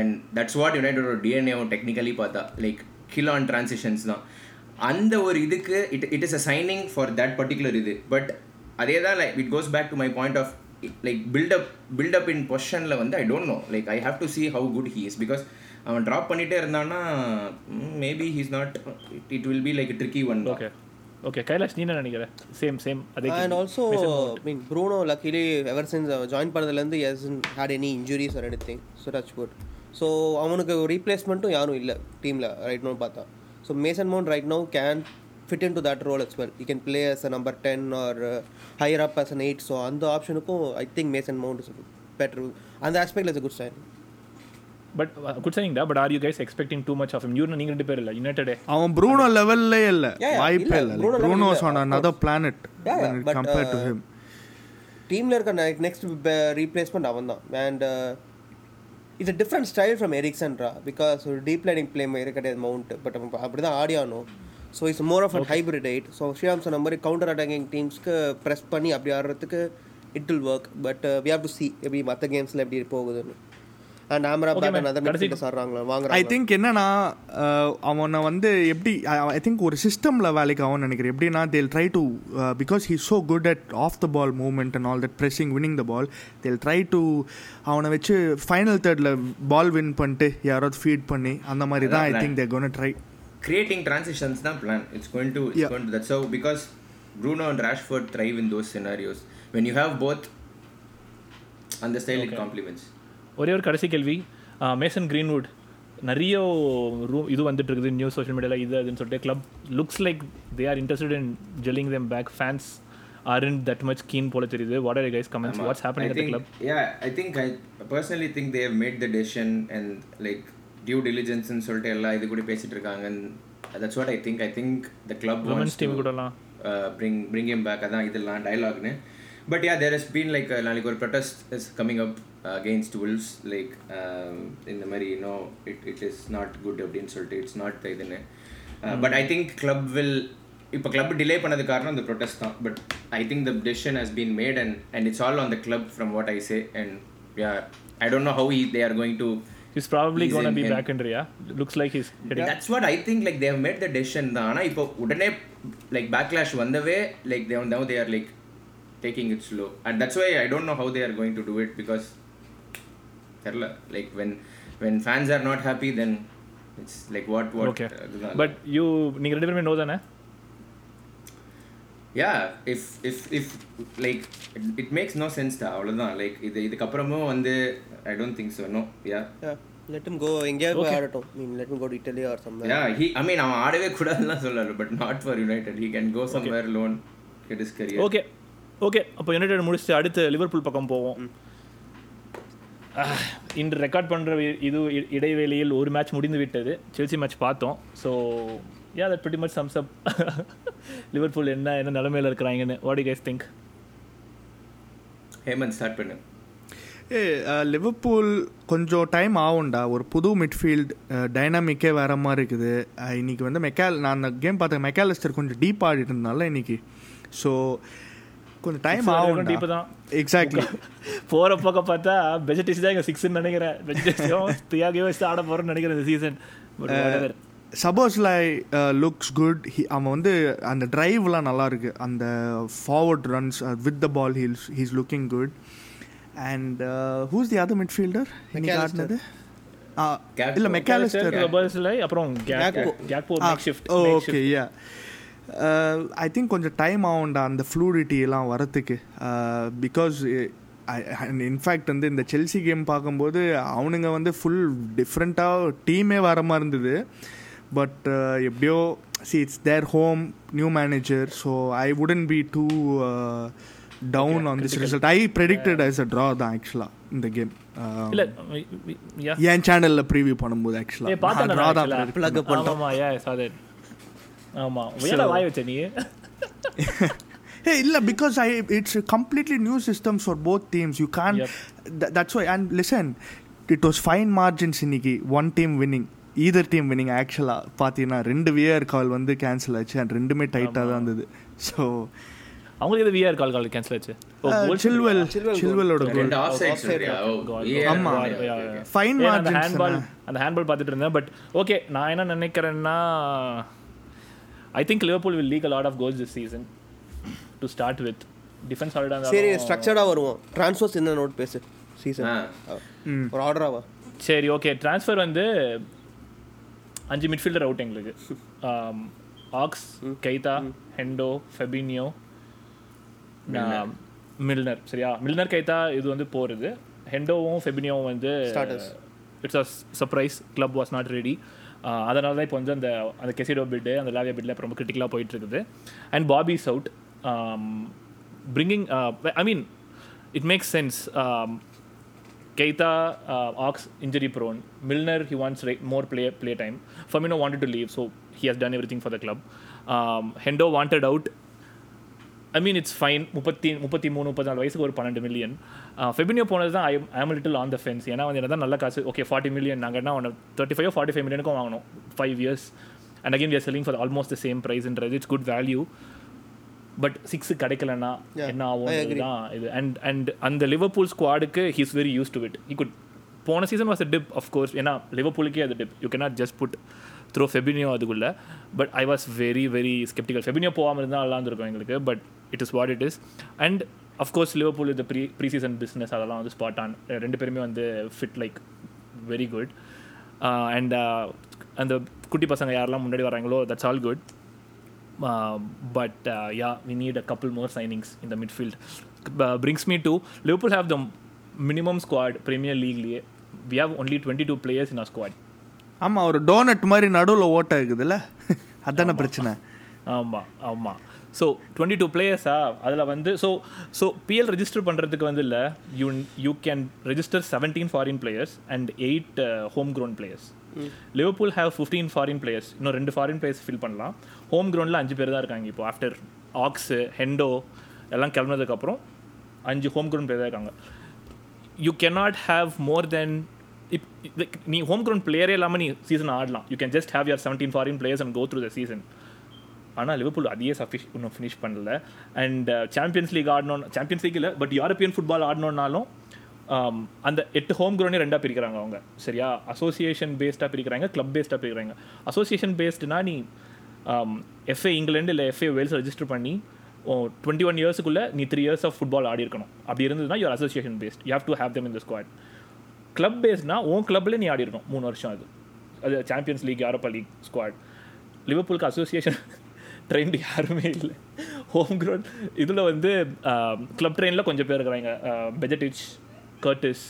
and that's what யுனைடோட டிஎன்ஏவும் technically பார்த்தா. Like kill on transitions தான். அந்த ஒரு இதுக்கு it it is a signing for that particular இது. பட் அதே தான் like it goes back to my point of like buildup buildup in பொசிஷனில் வந்து I don't know like I have to see how good he is because அவன் drop பண்ணிட்டே இருந்தான்னா maybe he's not it will be like tricky one okay okay Kailash நீ என்ன நினைக்கிற? Same same அதே and also mean Bruno luckily ever since join பண்ணதுலேருந்து he's had any injuries or anything so touch wood so அவனுக்கு ரீப்ளேஸ்மெண்ட்டும் யாரும் இல்லை டீமில் ரைட் நோ பார்த்தா. So Mason Mount right now can fit in to that role as well you can play as a number ten or higher up as an eight so அந்த ஆப்ஷனுக்கும் I think Mason Mount is better அந்த aspect is good sign but good signing but are you guys expecting too much of இவரு நீங்க ரெண்டு பேர் இல்லை? யுனைடெடே அவன் Bruno லெவல்லே இல்லை. Yeah, yeah, வாய்ப்பே இல்ல, இல்ல, on another planet compared to uh, him. டீமில் இருக்க நெக்ஸ்ட் ரீப்ளேஸ்மெண்ட் அவன் தான். And it's different style from எரிக்சன்ரா because ஒரு டீப் லைனிங் பிளே மாதிரி கிடையாது மவுண்ட் பட் அப்படி தான் ஆடி ஆகணும் so it's more of a hybrid eight so Sriram சொன்ன மாதிரி கவுண்டர் அட்டாக்கிங் டீம்ஸ்க்கு ப்ரெஸ் பண்ணி அப்படி ஆடுறதுக்கு it will work but we have to see எப்படி மற்ற கேம்ஸில் எப்படி போகுதுன்னு. And Amrabat and other கடைசி- ஆடுறாங்களா? ஐ வாங்குறாங்க திங்க் என்னன்னா அஹ், அவனை வந்து எப்படி ஐ திங்க் ஒரு சிஸ்டமில் வேலைக்கு அவன் நினைக்கிறேன். எப்படின்னா they'll try to because he so good at off the ball movement and all that pressing winning the ball they'll try to அவனை வச்சு ஃபைனல் தேர்டில் பால் வின் பண்ணிட்டு யாராவது ஃபீட் பண்ணி அந்த மாதிரி தான் I think they gonna try creating transitions தான் plan it's going to it's Yeah. going to that's how because Bruno and Rashford thrive in those scenarios when you have both அந்த style it complements ஒரே ஒரு கடைசி கேள்வி Mason Greenwood நிறைய room இது வந்துட்டு இருக்குது நியூஸ் சோஷியல் மீடியாவில் இது அதுன்னு சொல்லிட்டு club looks like they are interested in jelling them back fans aren't that much keen போல தெரியுது what are guys comments what's happening at think, club yeah, I think I personally think they have made the decision and like due diligence ன்னு சொல்லிட்டு எல்லாம் இது கூட பேசிட்டு இருக்காங்க what I think. I think the club wants women's team கூடலாம் uh, bring bring him back அதான் இதெல்லாம் but yeah there has been like a, நாளைக்கு ஒரு coming up uh, against wolves like um, இந்த மாதிரி know it, it is not good அப்படின்னு சொல்லிட்டு it's not இதுன்னு uh, but I think club will இப்போ கிளப் டிலே பண்ணது காரணம் இந்த ப்ரொட்டஸ்ட் தான் but I think the decision has been made and and it's all on the club from what I say and yeah I don't know how they are going to is probably He's gonna be back இன்ட்ரியா looks like is that's what I think like they've made the decision தான் ஆனால் இப்போ உடனே like backlash வந்தவே like they've now they are like taking it slow and that's why I don't know how they are going to do it because தெரில like when when fans are not happy then it's like what what okay but you நீங்கள் ரெண்டு பேருமே no தானே? Yeah if if if like it makes no sense தான் அவ்வளோதான் like இது இதுக்கப்புறமும் வந்து I don't think so no yeah let him go. எங்கேயாவது போய் ஆடட்டும். Mean let him go to Italy or somewhere. Yeah he I mean அவன் ஆடவே கூடாதுலாம் சொல்லல but not for United he can go somewhere loan get his career okay okay அப்போ United முடிச்சுட்டு அடுத்து லிவர்பூல் பக்கம் போவோம். இன்று ரெக்கார்ட் பண்ணுற இது இ- இடைவேளையில் ஒரு மேட்ச் முடிந்து விட்டது. செல்சி மேட்ச் பார்த்தோம். So yeah that pretty much sums up Liverpool என்ன என்ன நிலமையில இருக்கிறாங்கன்னு. What you guys think Hemanth start பண்ணு. ஏ லிவர்பூல் கொஞ்சம் டைம் ஆகும்டா. ஒரு புது மிட்ஃபீல்ட் டைனாமிக்கே வேற மாதிரி இருக்குது. இன்னைக்கு வந்து மெக்கால் நான் அந்த கேம் பார்த்தேன். மெக்காலிஸ்டர் கொஞ்சம் டீப் ஆடிட்டு இருந்தால இன்னைக்கு. ஸோ கொஞ்சம் டைம் ஆகும் டீப்பு தான். எக்ஸாக்ட்லி போகிற பக்கம் பார்த்தா பெஜட்டிஸ் தான் இங்கே சிக்ஸ்ன்னு நினைக்கிறேன். பெஜட்டிஸும் தியாகியோ ஆட போகிறோம்னு நினைக்கிறேன் இந்த season but Szoboszlai looks good அவன் வந்து அந்த டிரைவ்லாம் நல்லா இருக்கு. அந்த forward runs with the ball heels he's looking good and who's the other midfielder இன்னைக்கு. ஆடினது. இல்ல மெக்காலிஸ்டர் அப்புறம். Gakpo shift okay yeah I think கொஞ்சம் டைம் ஆகும்டா அந்த ஃப்ளூடிட்டி எல்லாம் வரத்துக்கு பிகாஸ் இன்ஃபேக்ட் வந்து இந்த செல்சி கேம் பார்க்கும்போது அவனுங்க வந்து ஃபுல் டிஃப்ரெண்ட்டாக டீமே வர மாதிரி இருந்தது. பட் எப்படியோ see it's their home new manager so I wouldn't be too down on this result I predicted as a draw தான் ஆக்சுவலாக இந்த கேம் இல்ல யா என் சேனலில் ப்ரீவியூ பண்ணும்போது பார்த்தேன் ட்ரா தான் யா saw that ஆமா ஏன்டா வாய் வச்ச நீ Hey, illa, because I it's a completely new systems for both teams. You can't. Yep. Th- that's why. And listen, it was fine margins இன்னைக்கு one team winning. either team winning ஆக்சுவலாக பார்த்தீங்கன்னா ரெண்டு VR கால் வந்து cancel ஆச்சு and ரெண்டுமே டைட்டாக தான் இருந்தது ஸோ அவங்களுக்கு எது விஆர் கால் கால் கேன்சல் ஆச்சு சில்வெல். சில்வெலோட கோல் ரெண்டு ஆஃப் சைட் ஆமா. ஃபைன் மார்ஜின்ஸ் ஹேண்ட்பால் அந்த ஹேண்ட்பால் பார்த்துட்டு இருந்தேன் பட் ஓகே நான் என்ன நினைக்கிறேன்னா I think Liverpool will leak a lot of goals this season to start with defence சரி ஆல்ரெடி ஸ்ட்ரக்சர்டாக வருவோம். ட்ரான்ஸ்ஃபர்ஸ் என்ன நோட் பேசு. சீசன். ஒரு ஆர்டராவா சரி ஓகே ட்ரான்ஸ்ஃபர் வந்து அஞ்சு மிட்ஃபீல்டர் அவுட் எங்களுக்கு. Ox Keita Hendo Fabinho Milner சரியா மில்னர் கைத்தா இது வந்து போகிறது ஹெண்டோவும் ஃபெபினியோவும் வந்து. It's a surprise club was not ready அதனால தான் இப்போ வந்து அந்த அந்த கெசிடோ பிட்டு அந்த லாவியா பிட்டில் ரொம்ப கிரிட்டிக்கலாக போயிட்டு இருக்குது and Bobby சவுட் bringing I mean it makes sense Ox injury prone. Milner, he wants right, more play play time. Firmino wanted to leave, so he has done everything for the club. Um, Hendo wanted out. I mean it's fine முப்பத்தி முப்பத்தி மூணு முப்பத்தி நாலு வயசுக்கு ஒரு பன்னெண்டு million Fabinho போனது தான் I I'm little on the fence ஏன்னா வந்து என்ன தான் நல்ல காசு. ஓகே ஃபார்ட்டி மில்லியன் நாங்கள் என்ன ஒன்று தேர்ட்டி ஃபைவ் ஃபார்ட்டி ஃபைவ் மில்லியனுக்கும் வாங்கணும் five years and again we're selling for almost the same ப்ரைஸ்ன்றது it's good value but six கிடைக்கலன்னா என்ன ஆகும். தான் இது. அண்ட் அண்ட் அந்த Liverpool ஸ்குவாடுக்கு he's very used to it he could போன season was a dip course ஏன்னா லிவர்பூலுக்கே அது dip you cannot just put throw Fabinho அதுக்குள்ள. But I was very very sceptical Fabinho போகாமல் இருந்தால் நல்லா இருந்திருக்கும் எங்களுக்கு. But it is what it is and of course Liverpool இந்த ப்ரீ ப்ரீ சீசன் பிஸ்னஸ் அதெல்லாம் வந்து ஸ்பாட் ஆன் ரெண்டு பேருமே வந்து fit like very good and அந்த குட்டி பசங்க யாரெல்லாம் முன்னாடி வராங்களோ that's all good but yeah we need a couple more signings in the midfield. Uh, brings me to liverpool have the minimum squad premier leagueலயே we have only 22 players in our squad. ஆமாம் ஒரு donut மாதிரி நடுவில் ஓட்டை இருக்குதுல்ல அதானே பிரச்சனை. ஆமாம் ஆமாம் ஸோ டுவெண்ட்டி டூ பிளேயர்ஸா அதில் வந்து ஸோ ஸோ பிஎல் ரெஜிஸ்டர் பண்ணுறதுக்கு வந்து இல்லை. You you can register seventeen foreign players and eight home ground players Liverpool have fifteen foreign players இன்னும் ரெண்டு ஃபாரின் பிளேயர்ஸ் ஃபில் பண்ணலாம். ஹோம் கிரவுண்டில் அஞ்சு பேர் தான் இருக்காங்க இப்போ. ஆஃப்டர் ஆக்ஸு ஹெண்டோ எல்லாம் கிளம்புனதுக்கப்புறம் அஞ்சு ஹோம் கிரவுண்ட் பிளேயர் தான் இருக்காங்க. You cannot have more than இப் நீ ஹோம் கிரவுண்ட் பிளேயரே இல்லாமல் நீ சீசன் ஆடலாம். You can just have your seventeen foreign players and go through the season ஆனால் லிவர்பூல் அதையே சஃபிஷ் இன்னும் ஃபினிஷ் பண்ணல. அண்ட் சாம்பியன்ஸ் லீக் ஆடணும் சாம்பியன்ஸ் லீக் இல்லை பட் யூரோப்பியன் ஃபுட்பால் ஆடணுன்னாலும் அந்த எட்டு ஹோம் க்ரௌண்டே ரெண்டாக பிரிக்கிறாங்க அவங்க. சரியா? அசோசியேஷன் பேஸ்டாக பிரிக்கிறாங்க கிளப் பேஸ்டாக பிரிக்கிறாங்க. அசோசியேஷன் பேஸ்டுனா நீ எஃப்ஏ இங்கிலாந்து இல்லை எஃப்ஏ வேல்ஸ் ரெஜிஸ்டர் பண்ணி டுவெண்ட்டி ஒன் இயர்ஸுக்குள்ளே நீ த்ரீ இயர்ஸ் ஆஃப் ஃபுட்பால் ஆடி இருக்கணும் அப்படி இருந்ததுன்னா your association based you have to have them in the squad club பேஸ்னா உன் கிளப்ல நீ ஆடி இருக்கணும் மூணு வருஷம் அது. அது Champions League Europa League squad லிவர்பூலுக்கு association trained யாருமே இல்லை. ஹோம் க்ரௌண்ட் இதில் வந்து கிளப் ட்ரெயினில் கொஞ்சம் பேர் இருக்கிறாங்க. Bajcetic Curtis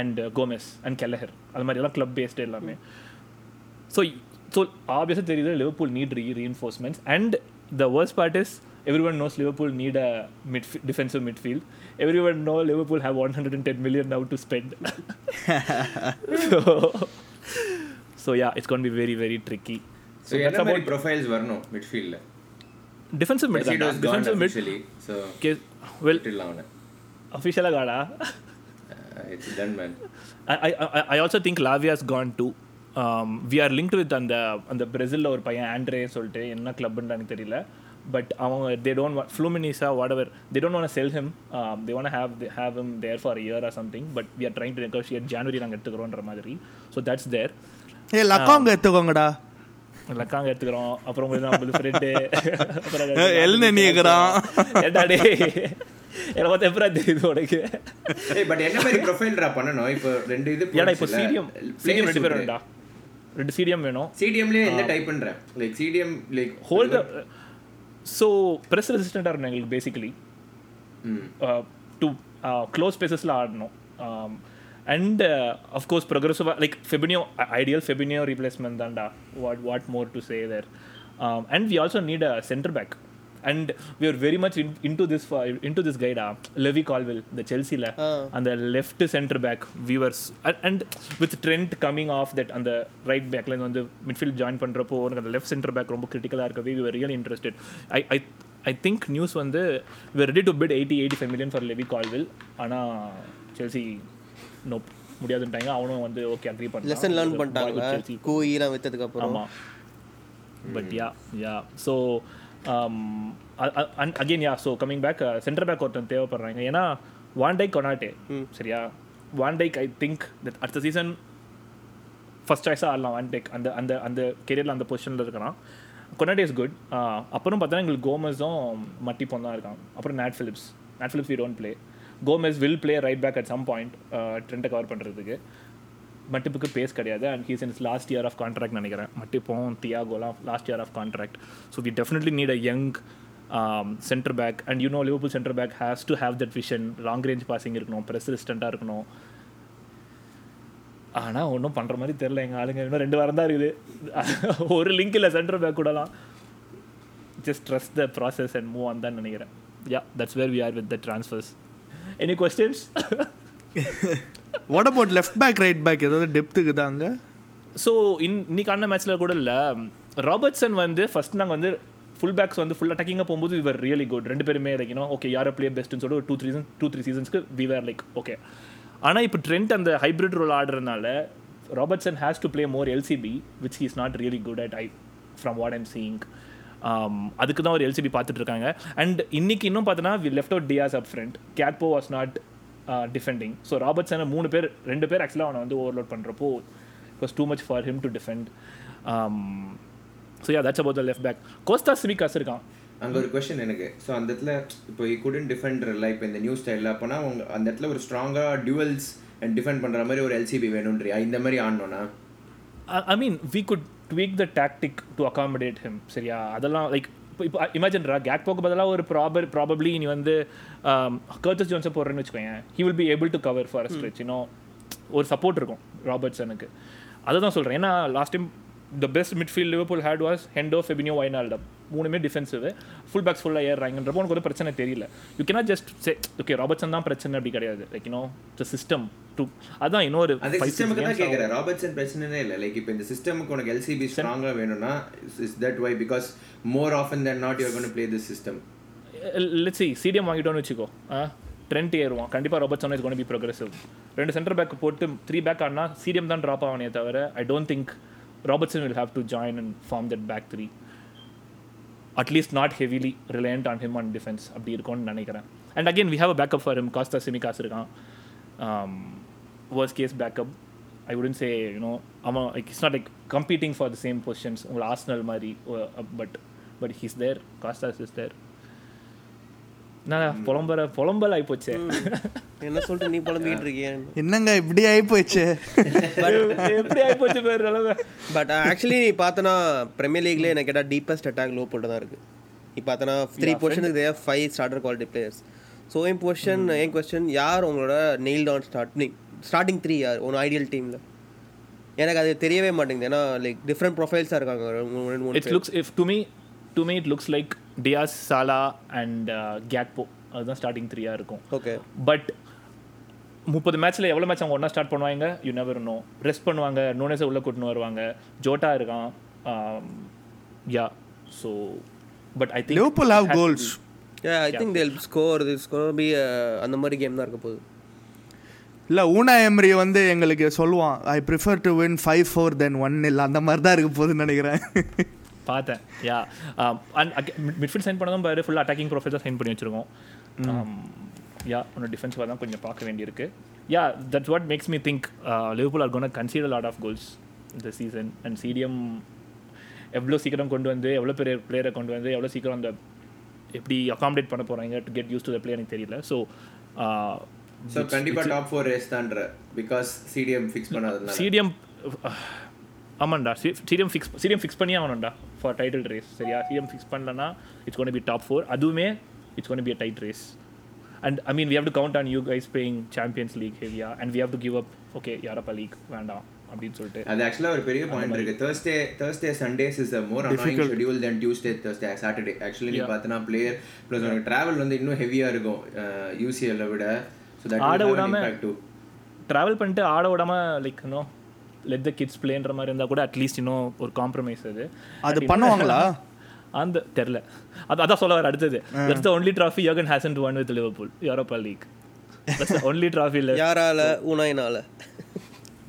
and Gomez and Kelleher அது மாதிரி எல்லாம் கிளப் பேஸ்டு எல்லாமே. ஸோ ஸோ ஆப்வியஸாக தெரியுது Liverpool need re reinforcements and the worst part is everyone knows Liverpool need a mid defensive midfield everyone know Liverpool have one hundred and ten million now to spend so so yeah it's gonna be very very tricky so என்ன மாதிரி profiles வரணும் மிட்ஃபீல்டில் defensive mid gone defensive mid so well விட்டுடலாம் அவனை அஃபிஷியலாக காடா it's done man I also think Lavia's gone too. Um, we are linked with அந்த அந்த பிரேசிலில் ஒரு பையன் ஆண்ட்ரே சொல்லிட்டு என்ன கிளப்னு எனக்கு தெரியல. பட் அவங்க they don't ஃப்ளூமினிஸா whatever they don't want sell him they want have have him there for year or something but we are trying to negotiate January நாங்கள் எடுத்துக்கிறோன்ற மாதிரி. ஸோ தட்ஸ் தேர் ஏ லக்காங்க எடுத்துக்கோங்கடா. லக்காங்க எடுத்துக்கிறோம். அப்புறம் உங்களுக்கு நம்மளுக்கு ஃப்ரெண்டு எல்னு நீக்குறான். என்னடே எனக்கு பார்த்து எப்பரா தெரியுது உனக்கு? பட் என்ன மாதிரி ப்ரொஃபைல்ரா பண்ணணும்? இப்போ ரெண்டு இது ஏன்னா இப்போ சீடியம் சீடியம் ரெண்டு பேர் வேணும்டா ரெண்டு? சீடியம் வேணும். சிடிஎம்லயே எந்த டைப்ன்றேன் like CDM like hold so press ரெசிஸ்டண்ட்டாக இருக்கணும் எங்களுக்கு பேசிக்கலி டு க்ளோஸ் ஸ்பேசஸில் ஆடணும். And of course ப்ரொக்ரெசிவாக like Fabinho ideal Fabinho replacement தான்டா what what more to say there and we also need a centre back and we are very much into this into this கைடா Levi Colwill இந்த செல்சியில் அந்த left centre back viewers and with Trent coming off that அந்த right பேக்ல வந்து midfield join பண்ணுறப்போ உனக்கு அந்த left centre back ரொம்ப கிரிட்டிக்கலாக இருக்கவே we real interested I I I think news வந்து we ready to bid eighty eighty five million for Levi Colwill ஆனால் செல்சி நோ முடியாதுன்ட்டாங்க அவனும் வந்து ஓகே அக்ரி பண்ணி லெசன் லேர்ன் பண்ணிட்டாங்களா கூயிலாம் வித்ததுக்கு அப்புறம் but yeah yeah so again yeah so coming back centre back ஒருத்தன் தேவைப்படுறாங்க. ஏன்னா வான் டைக் கொனாட்டே சரியா? Van Dijk I think that அடுத்த சீசன் ஃபர்ஸ்ட் சாய்ஸாக ஆடலாம் வான் டைக் அந்த அந்த அந்த கெரியரில் அந்த பொசிஷனில் இருக்கிறான் கொனாட்டே இஸ் குட் அப்புறம் பார்த்தா எங்களுக்கு கோமஸும் மட்டிப்போம் தான் இருக்கான். அப்புறம் Nat Phillips Nat Phillips we don't play Gomez will play right back at some point ட்ரெண்டை cover பண்ணுறதுக்கு மட்டிப்புக்கு பேஸ் கிடையாது and he's in his last year of contract நினைக்கிறேன். மட்டிப்பும் தியாகோலாம் last year of contract so we definitely need a young centre back and you know Liverpool centre back has to have that vision long range passing இருக்கணும் ப்ரெசிஸ்டண்ட்டாக இருக்கணும். ஆனால் ஒன்றும் பண்ணுற மாதிரி தெரில எங்கள் ஆளுங்க இன்னும் ரெண்டு வாரம் தான் இருக்குது. ஒரு லிங்க் இல்லை சென்டர் பேக் கூடலாம். Just trust the process and move on தான் நினைக்கிறேன். Yeah that's where we are with the transfers any questions what about left back right back ஏதாவது டெப்த்துக்கு தாங்க ஸோ இன் இன்னைக்கு ஆன மேட்ச்சில் கூட இல்லை. ராபர்ட்சன் வந்து ஃபர்ஸ்ட் நாங்கள் வந்து ஃபுல் பேக்ஸ் வந்து ஃபுல் அட்டாக்கிங்காக போகும்போது விவர் ரியலி குட் ரெண்டு பேருமே லைக் யூனோ ஓகே யாரை பிளே பெஸ்ட்னு சொல்லிட்டு ஒரு two three season two three சீசன்ஸ்க்கு we were like okay ஆனால் இப்போ ட்ரெண்ட் அந்த hybrid role ஆடுறதுனால Robertson has to play more LCB which is not really good at I from what I'm seeing அதுக்கு தான் ஒரு எல்சிபி பார்த்துட்டு இருக்காங்க. அண்ட் இன்னைக்கு இன்னும் பார்த்தோன்னா we left out Diaz up front Gakpo was not defending so ராபர்ட்சனை மூணு பேர் ரெண்டு பேர் ஆக்சுவலாக அவனை வந்து ஓவர்லோட் பண்ணுறப்போ it was too much for him to defend so yeah that's about the left back Kostas Tsimikas இருக்கான். அங்க ஒரு கொஸ்டின் எனக்கு. ஸோ அந்த இடத்துல இப்போ குடன் டிஃபெண்டர் இல்லை இப்போ இந்த நியூ ஸ்டைலில் அப்போனா உங்க அந்த இடத்துல ஒரு ஸ்ட்ராங்காக டியூவல்ஸ் அண்ட் டிஃபெண்ட் பண்ணுற மாதிரி ஒரு எல்சிபி வேணும்ன்றியா? இந்த மாதிரி ஆடணும்னா? I mean we could tweak the tactic to accommodate him சரியா? அதெல்லாம் லைக் இப்போ இமேஜின்ரா கேக் போக்கு பதிலாக ஒரு ப்ராபர் ப்ராபப்ளி நீ வந்து கர்ச்சஸ் ஜோன்ஸை போடுறேன்னு வச்சுக்கோங்க he will be able to cover for stretch இன்னும் ஒரு சப்போர்ட் இருக்கும் ராபர்ட்ஸனுக்கு அதை தான் சொல்கிறேன் ஏன்னா last time the best midfield Liverpool had was Hendo Fabinho Wijnaldum மூணுமே டிஃபென்சிவ் ஃபுல் பேக்ஸ் ஃபுல்லாக ஏறுறாங்கன்றப்போ உனக்கு ஒரு பிரச்சனை தெரியல. You cannot just say okay Robertson தான் பிரச்சனை அப்படி கிடையாது. Like you know the system to அதான் இன்னொரு சிஸ்டமுக்கு தான். கேட்குறேன் ராபர்ட்சன் பிரச்சனையே இல்லை. லைக் இப்போ இந்த சிஸ்டமுக்கு உனக்கு எல்சிபி ஸ்ட்ராங்காக வேணும்னா is that why because more often than not you're gonna play this system let's see CDM வாங்கிட்டோம்னு வச்சுக்கோ. ட்ரெண்ட் ஏறுவான். கண்டிப்பாக Robertson is gonna be progressive ரெண்டு சென்டர் பேக் போட்டு த்ரீ பேக் ஆனா சிடிஎம் தான் ட்ராப் ஆவானே தவிர I don't think Robertson will have to join and form that back three at least not heavily reliant on him on defence அப்படி இருக்கும்னு நினைக்கிறேன். And again we have a backup for him Kostas Tsimikas இருக்கான். Worst case backup I would say you know அவன் like it's not like competing for the same positions உங்களை Arsenal மாதிரி but but he's there Kostas is there நான் புலம்பர புலம்பல் ஆயிப்போச்சே என்ன சொல்லிட்டு நீ புலம்பிக்கிட்டு இருக்கிய என்னங்க இப்படி ஆகி போச்சு எப்படி ஆயிப்போச்சு பேர் பட் ஆக்சுவலி நீ பார்த்தனா பிரீமியர் லீக்ல எனக்கு கேட்டால் டீப்பஸ்ட் அட்டாக் லோ போட்டு தான் இருக்கு. நீ பார்த்தனா த்ரீ பொசிஷனுக்கு தேவை five starter quality players so என் பொசிஷன் என் கொஸ்டின் யார் உங்களோட nail down starting starting three யார் உன் ஐடியல் டீமில் எனக்கு அது தெரியவே மாட்டேங்குது. ஏன்னா லைக் டிஃப்ரெண்ட் ப்ரொஃபைல்ஸாக இருக்காங்க. It's looks if to me to me it looks like Diaz Salah and Gakpo அதுதான் ஸ்டார்டிங் த்ரீயாக இருக்கும். ஓகே பட் முப்பது மேட்ச்சில் எவ்வளோ மேட்ச் அவங்க ஒன்றா ஸ்டார்ட் பண்ணுவாங்க? யூ நெவர் நோ ரெஸ்ட் பண்ணுவாங்க. நோனேஸை உள்ளே கூட்டின்னு வருவாங்க. ஜோட்டா இருக்கான். Yeah so but I think Liverpool have goals I think they'll score this score be அந்த மாதிரி கேம் தான் இருக்க போகுது. இல்லை ஊனா எம்ரி வந்து எங்களுக்கு சொல்லுவான் I prefer to win five four then one இல்லை அந்த மாதிரி தான் இருக்க போகுதுன்னு நினைக்கிறேன். பார்த்தேன். யா அண்ட் மிட்ஃபீல்ட் சைன் பண்ணதும் பாரு ஃபுல் அட்டாக்கிங் ப்ரொஃபைல் சைன் பண்ணி வச்சிருக்கோம். யா உன்னோட டிஃபென்சிவாக தான் கொஞ்சம் பார்க்க வேண்டியிருக்கு. Yeah that's what makes me think Liverpool are gonna consider lot of goals இந்த சீசன் அண்ட் சிடிஎம் எவ்வளோ சீக்கிரம் கொண்டு வந்து எவ்வளோ பெரிய பிளேயரை கொண்டு வந்து எவ்வளோ சீக்கிரம் அந்த எப்படி அகாமடேட் பண்ண போகிறாங்க to get used to the play எனக்கு தெரியல. ஸோ ஸோ கண்டிப்பாக டாப் ஃபோர் ரேஸ் தான்ற பிகாஸ் சிடிஎம் ஃபிக்ஸ் பண்ணாததுனால. சிடிஎம் ஆமாண்டா சிடிஎம் ஃபிக்ஸ் சிடிஎம் ஃபிக்ஸ் பண்ணி ஆகணும்டா ஃபார் டைட்டில் ரேஸ் சரியா? சிடிஎம் ஃபிக்ஸ் பண்ணலன்னா it's gonna be top four அதுவுமே it's gonna be a tight race and I mean we have to count on you guys playing Champions League ஹெவியா and we have to give up okay யாரப்பா league வேண்டாம் அப்படின்னு சொல்லிட்டு. அது ஆக்சுவலாக ஒரு பெரிய பாயிண்ட் இருக்கு. Thursday Thursday Sundays is a more annoying schedule then Tuesday Thursday Saturday actually நீ பார்த்தனா பிளேயர் ப்ளஸ் உனக்கு டிராவல் வந்து இன்னும் ஹெவியாக இருக்கும் யூசிஎல்ல விட. ஸோ தட் ஆட விடாம- ட்ராவல் பண்ணிட்டு ஆட விடாம லைக் இன்னும் லெட் த கிட்ஸ் பிளேன்ற மாதிரி இருந்தால் கூட அட்லீஸ்ட் இன்னும் ஒரு காம்ப்ரமைஸ் அது. அது பண்ணுவாங்களா? அந்த தெரில அது அதான் சொல்ல வர அடுத்தது. That's the only trophy Yogan hasn't won with Liverpool Europa League only trophy இல்லை யாரால? ஊனாயினால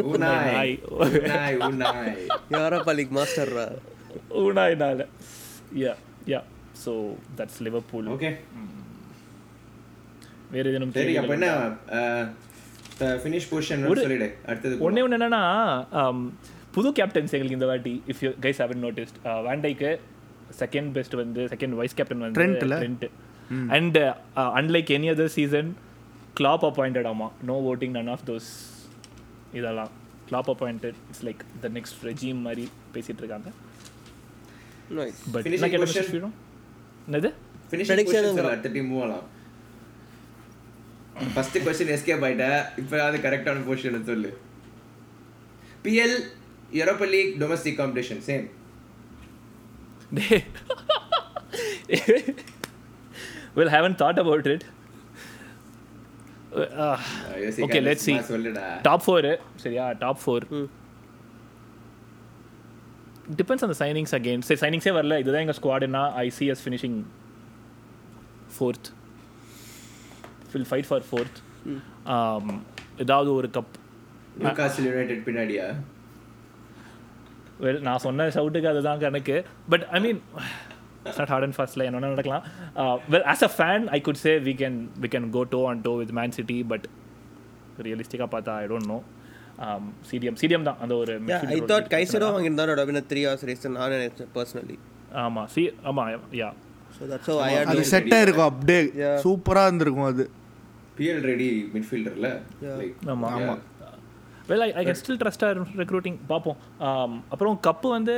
ஊனாய் ஊனாய் ஊனாய் யாரா பலிக் மாஸ்டர்ரா? ஊனாயினால yeah yeah so that's Liverpool okay வேற எதுவும் சரி அப்போ என்ன? ஃபினிஷ் பொசிஷன் சொல்லிடு. அடுத்தது ஒன்னே ஒன்று என்னன்னா புது கேப்டன்ஸ் எங்களுக்கு இந்த வாட்டி if you guys haven't noticed வேண்டைக்கு second best வந்து செகண்ட் வைஸ் கேப்டன் வந்து? Trent and unlike any other season Klopp appointed ஆமா. No voting none of those இதெல்லாம். Klopp appointed it's like the next regime மாதிரி பேசிட்டு இருக்காங்க. Nice. பட் என்னது finishing Prediction questions ங்கறோம். அடுத்த டீம் மூவ் ஆகலாம் ஃபர்ஸ்ட் கொஸ்டின் எஸ்கேப் ஆயிட்ட? இப்போ அது கரெக்டான பொசிஷன் சொல்லு. PL Europa League domestic competition same well haven't thought about it. Uh, okay let's see. Top four சரியா? Top four depends on the signings again சரி சைனிங்ஸே வரல. இதுதான் எங்கள் ஸ்குவாடுனா I see us finishing fourth will fight for fourth Um, ஏதாவது ஒரு cup பின்னாடியா? Well நான் சொன்ன ஷவுட்டுக்கு அதுதான் கணக்கு. But I mean not hard and ஃபாஸ்ட்ல என்ன நடக்கலாம். Well as a fan I could say we can we can go toe and toe with Man City but ரியலிஸ்டிக்காக பார்த்தா I don't know CDM CDM தான். அந்த ஒரு Yeah, midfield I role thought play Kaisedo வாங்கியிருந்தாரு win a three hours race நான் நினைச்சேன் personally. ஆமாம் C ஆமாம் யா So that's how I had அது to- செட்டாக இருக்கும் அப்படியே. சூப்பராக இருந்திருக்கும் அது. பிஎல் ரெடி மிட்ஃபீல்டர்ல ஆமாம் ஆமாம் well I I can still trust our recruiting பார்ப்போம் Um, அப்புறம் கப்பு வந்து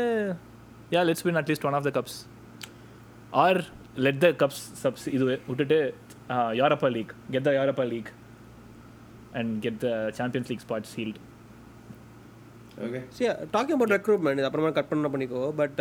yeah let's win at least one of the cups or let the cups subs இது விட்டுட்டு Europa League get the Europa League and get the Champions League spot sealed okay talking about recruitment இது அப்புறமா cut பண்ண பண்ணிக்கோ. But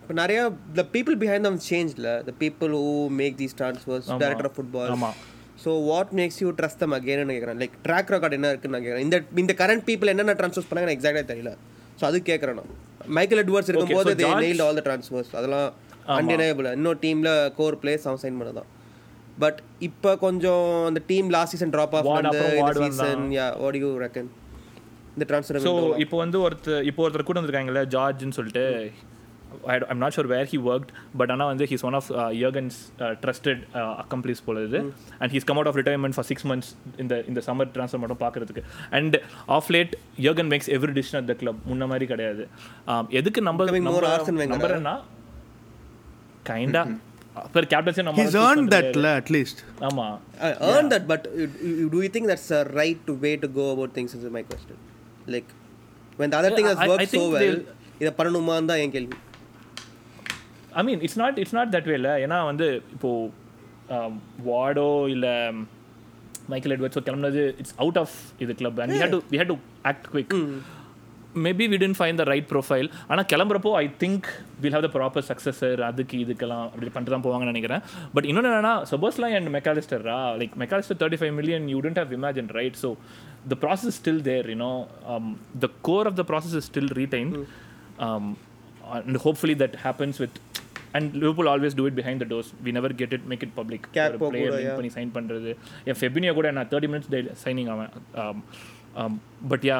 இப்போ நிறைய the people behind them changedல the people who make these transfers ஆமா. director of football. ஆமாம் so what makes you trust them அகேன்னு கேட்குறேன் லைக் ட்ராக் ரெக்கார்ட் என்ன இருக்குன்னு நான் கேட்குறேன் இந்த இந்த கரண்ட் பீப்புள் என்னென்ன ட்ரான்ஸ்ஃபர்ஸ் பண்ணாங்க எனக்கு எக்ஸாக்டாக தெரியல. ஸோ அது கேட்குறேன் நான். மைக்கேல் எட்வர்ட்ஸ் இருக்கும்போது they nail all the transfers அதெல்லாம் அன்டினேபிள் இன்னும் டீமில் கோர் பிளேஸ் அவன் சைன் பண்ணதான். பட் இப்போ கொஞ்சம் அந்த team last season drop off இந்த season yeah what you reckon இந்த ட்ரான்ஸ்ஃபர் ஸோ இப்போ வந்து ஒருத்தர் இப்போ ஒருத்தர் கூட வந்திருக்காங்கல்ல ஜார்ஜ்னு சொல்லிட்டு. I'm not sure where he work but ஆனால் வந்து he's one of Jurgen's trusted accomplice போல இது. And he's come out of retirement for six months இந்த இந்த சம்மர் ட்ரான்ஸ்ஃபர் மட்டும் பார்க்கறதுக்கு and of late Jurgen makes every decision at the club முன்ன மாதிரி கிடையாது. Um, எதுக்கு Wenger. நம்புறேன்னா கைண்டா per captaincy நம்ம ஹீஸ் ஏர்ன் தட்ல அட்லீஸ்ட் ஆமா. Earn that but you- you- do you think that's a right to way to go about things is my question. Like when the other thing has I- I worked so think well they'll- இதை பண்ணணுமான்னு தான் என் கேள்வி. I mean it's not it's not that way இல்லை. ஏன்னா வந்து இப்போது வார்டோ இல்லை மைக்கேல் எட்வர்ட்ஸோ கிளம்புனது இட்ஸ் அவுட் ஆஃப் இது club and we had to we had to act quick maybe we tend find the right profile ஆனால் கிளம்புறப்போ I think will have the proper successor அதுக்கு இதுக்கெல்லாம் அப்படி பண்ணிட்டு தான் போவாங்கன்னு நினைக்கிறேன். பட் இன்னொன்று என்னன்னா சபோஸ்லாம் and மெக்காலிஸ்டரா like McAllister thirty five million you tend have imagine right so the process still there you know the core of the process is still retain and hopefully that happens with and Liverpool always do it behind the doors. We never get it, make it public. Capo ஒரு கூட, link yeah. பண்ணி sign பண்றது. என் ஃபெபினியோ கூட நான் thirty minutes signing அவன். But yeah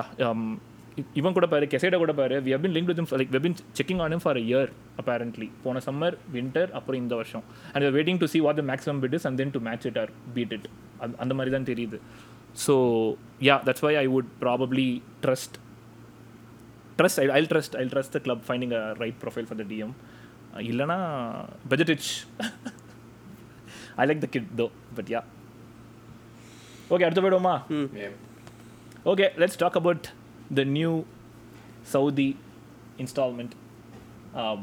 இவன் கூட பாரு கெசைடா கூட பாரு. We have been link with like we've been checking on for year apparently போன சம்மர் வின்டர் அப்புறம் இந்த வருஷம். And waiting to see what the maximum bid is and then to match it or beat it அந்த மாதிரி தான் தெரியுது. So yeah that's why I would probably trust trust I, I'll trust I'll trust the club finding a right profile for the DM uh, இல்லனா Bejetic I like the kid though but yeah okay அடுத்த போயிடுவோமா okay let's talk about the new Saudi installment um,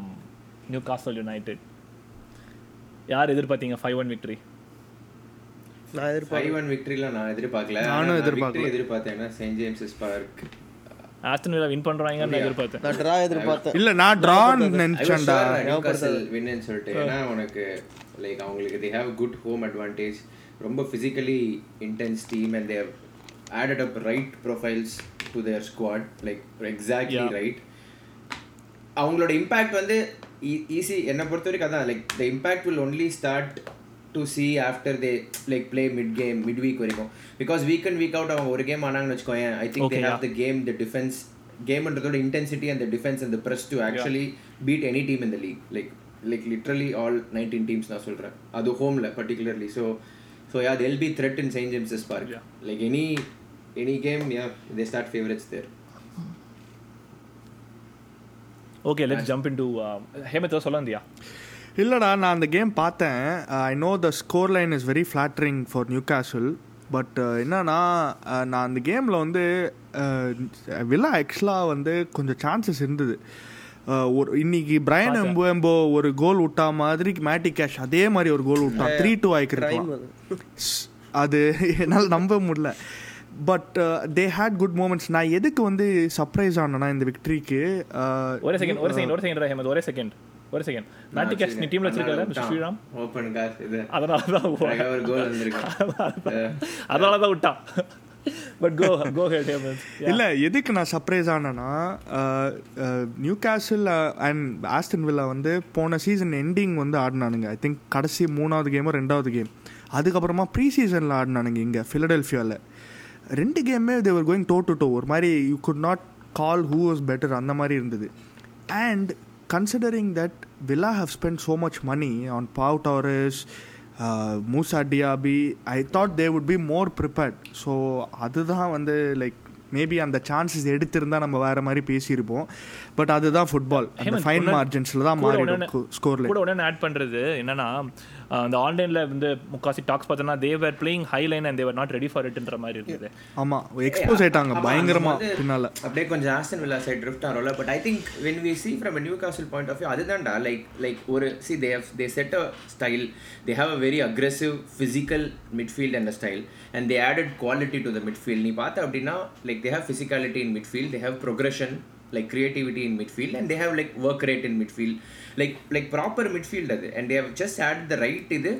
Newcastle United யார் எதிர்பார்த்தீங்க five one victory நான் எதிர்பார்க்க one விக்டரியில நான் எதிர்பார்க்கல. நானும் எதிர்பார்க்கல. victory எதிர்பார்த்தேன்னா Saint James's Park Aston Villa win பண்றாங்கன்னு நான் எதிர்பார்த்தேன். நான் ட்ரா எதிர்பார்த்தேன். இல்ல நான் was நினைச்சேன்டா நியூகாசல் வின்னு சொல்லிட்டு. ஏன்னா உனக்கு லைக் அவங்களுக்கு they have good home advantage. ரொம்ப physically intense team and they have added up right profiles to their squad. Like exactly Yeah. right. அவங்களோட இம்பாக்ட் வந்து ஈஸி என்னை பொறுத்த வரைக்கும் அதான் like the impact will only start to see after they like play mid game mid week வரைக்கும். Because week and week out அவங்க ஒரு game ஆனாங்கன்னு வச்சுக்கோயேன் I think they have. The game the defence கேம்ன்றதோட intensity அந்த defence அந்த press to actually beat any team இந்த league like like literally all nineteen teams நான் சொல்கிறேன் அது ஹோமில் particularly so so yeah they'll be threat in Saint James's Park. Like any any game yeah they start favourites there okay let's jump in to Hemath சொல்ல வந்தியா இல்லைடா நான் அந்த game பார்த்தேன். I know the score line is very flattering for Newcastle but என்னன்னா uh, நான் அந்த கேமில் வந்து வில்லா ஆக்சுவலாக வந்து கொஞ்சம் சான்சஸ் இருந்தது. அஹ், ஒரு இன்னைக்கு பிரைன் எம்போ ஒரு கோல் விட்டா மாதிரி மேட்டி கேஷ் அதே மாதிரி ஒரு கோல் விட்டான் த்ரீ டூ ஆயிக்கிருக்கலாம் அது. என்னால் நம்ப முடியல. But they had good moments நான் எதுக்கு வந்து சர்ப்ரைஸ் ஆனேன்னா இந்த விக்ட்ரிக்கு ஒரே செகண்ட் ஒரு செகண்ட் ஒரு செகண்ட் ஒரே செகண்ட் ஒரு செகண்ட் நாட்டி கேஷ் நீ டீம்ல வச்சிருக்காரு மிஸ்டர் ஸ்ரீராம். ஓப்பன் கார் இது. அதனால தான் ஒரு கோல் வந்திருக்கு அதனால தான் விட்டான். பட் கோ கோ ஹெட் இல்லை எதுக்கு நான் சர்ப்ரைஸ் ஆனேன்னா Newcastle and Aston Villa வந்து போன சீசன் எண்டிங் வந்து ஆடினானுங்க. ஐ திங்க் கடைசி மூணாவது கேமோ ரெண்டாவது கேம் அதுக்கப்புறமா ப்ரீ சீசனில் ஆடினானுங்க இங்கே ஃபிலடெல்ஃபியாவில் ரெண்டு கேமே they were going toe to toe ஒரு மாதிரி you could not call who was better அந்த மாதிரி இருந்தது. And considering that Villa have spent so much money on Pau Torres Moussa Diaby I thought they would be more prepared so அதுதான் வந்து like maybe அந்த chances எடுத்திருந்தா நம்ம வேற மாதிரி பேசியிருப்போம். பட் அதுதான் ஃபுட்பால் ஃபைன் மார்ஜின்ஸில் தான் ஒண்ணு- ஸ்கோரில் கூட உடனே ஆட் பண்றது என்னன்னா அஹ், இந்த ஆன்லைன்ல வந்து முக்காசி டாக்ஸ் பார்த்தோன்னா they were playing high line and they were not ready for இட்ன்ற மாதிரி இருக்குது ஆமாம் எக்ஸ்போஸ் ஆயிட்டாங்க பயங்கரமா பின்னால. அப்படியே கொஞ்சம் Aston Villa side drift ஆகிறோம்ல but I think when we see from Newcastle point of view அதுதான்டா லைக் லைக் ஒரு see they have they set a style they have a very aggressive physical midfield and style and they added quality to the midfield நீ பார்த்த அப்படின்னா like they have physicality in midfield they have progression like creativity in midfield and they have like work rate in midfield. Like like proper midfield அது. And they have just had the right இது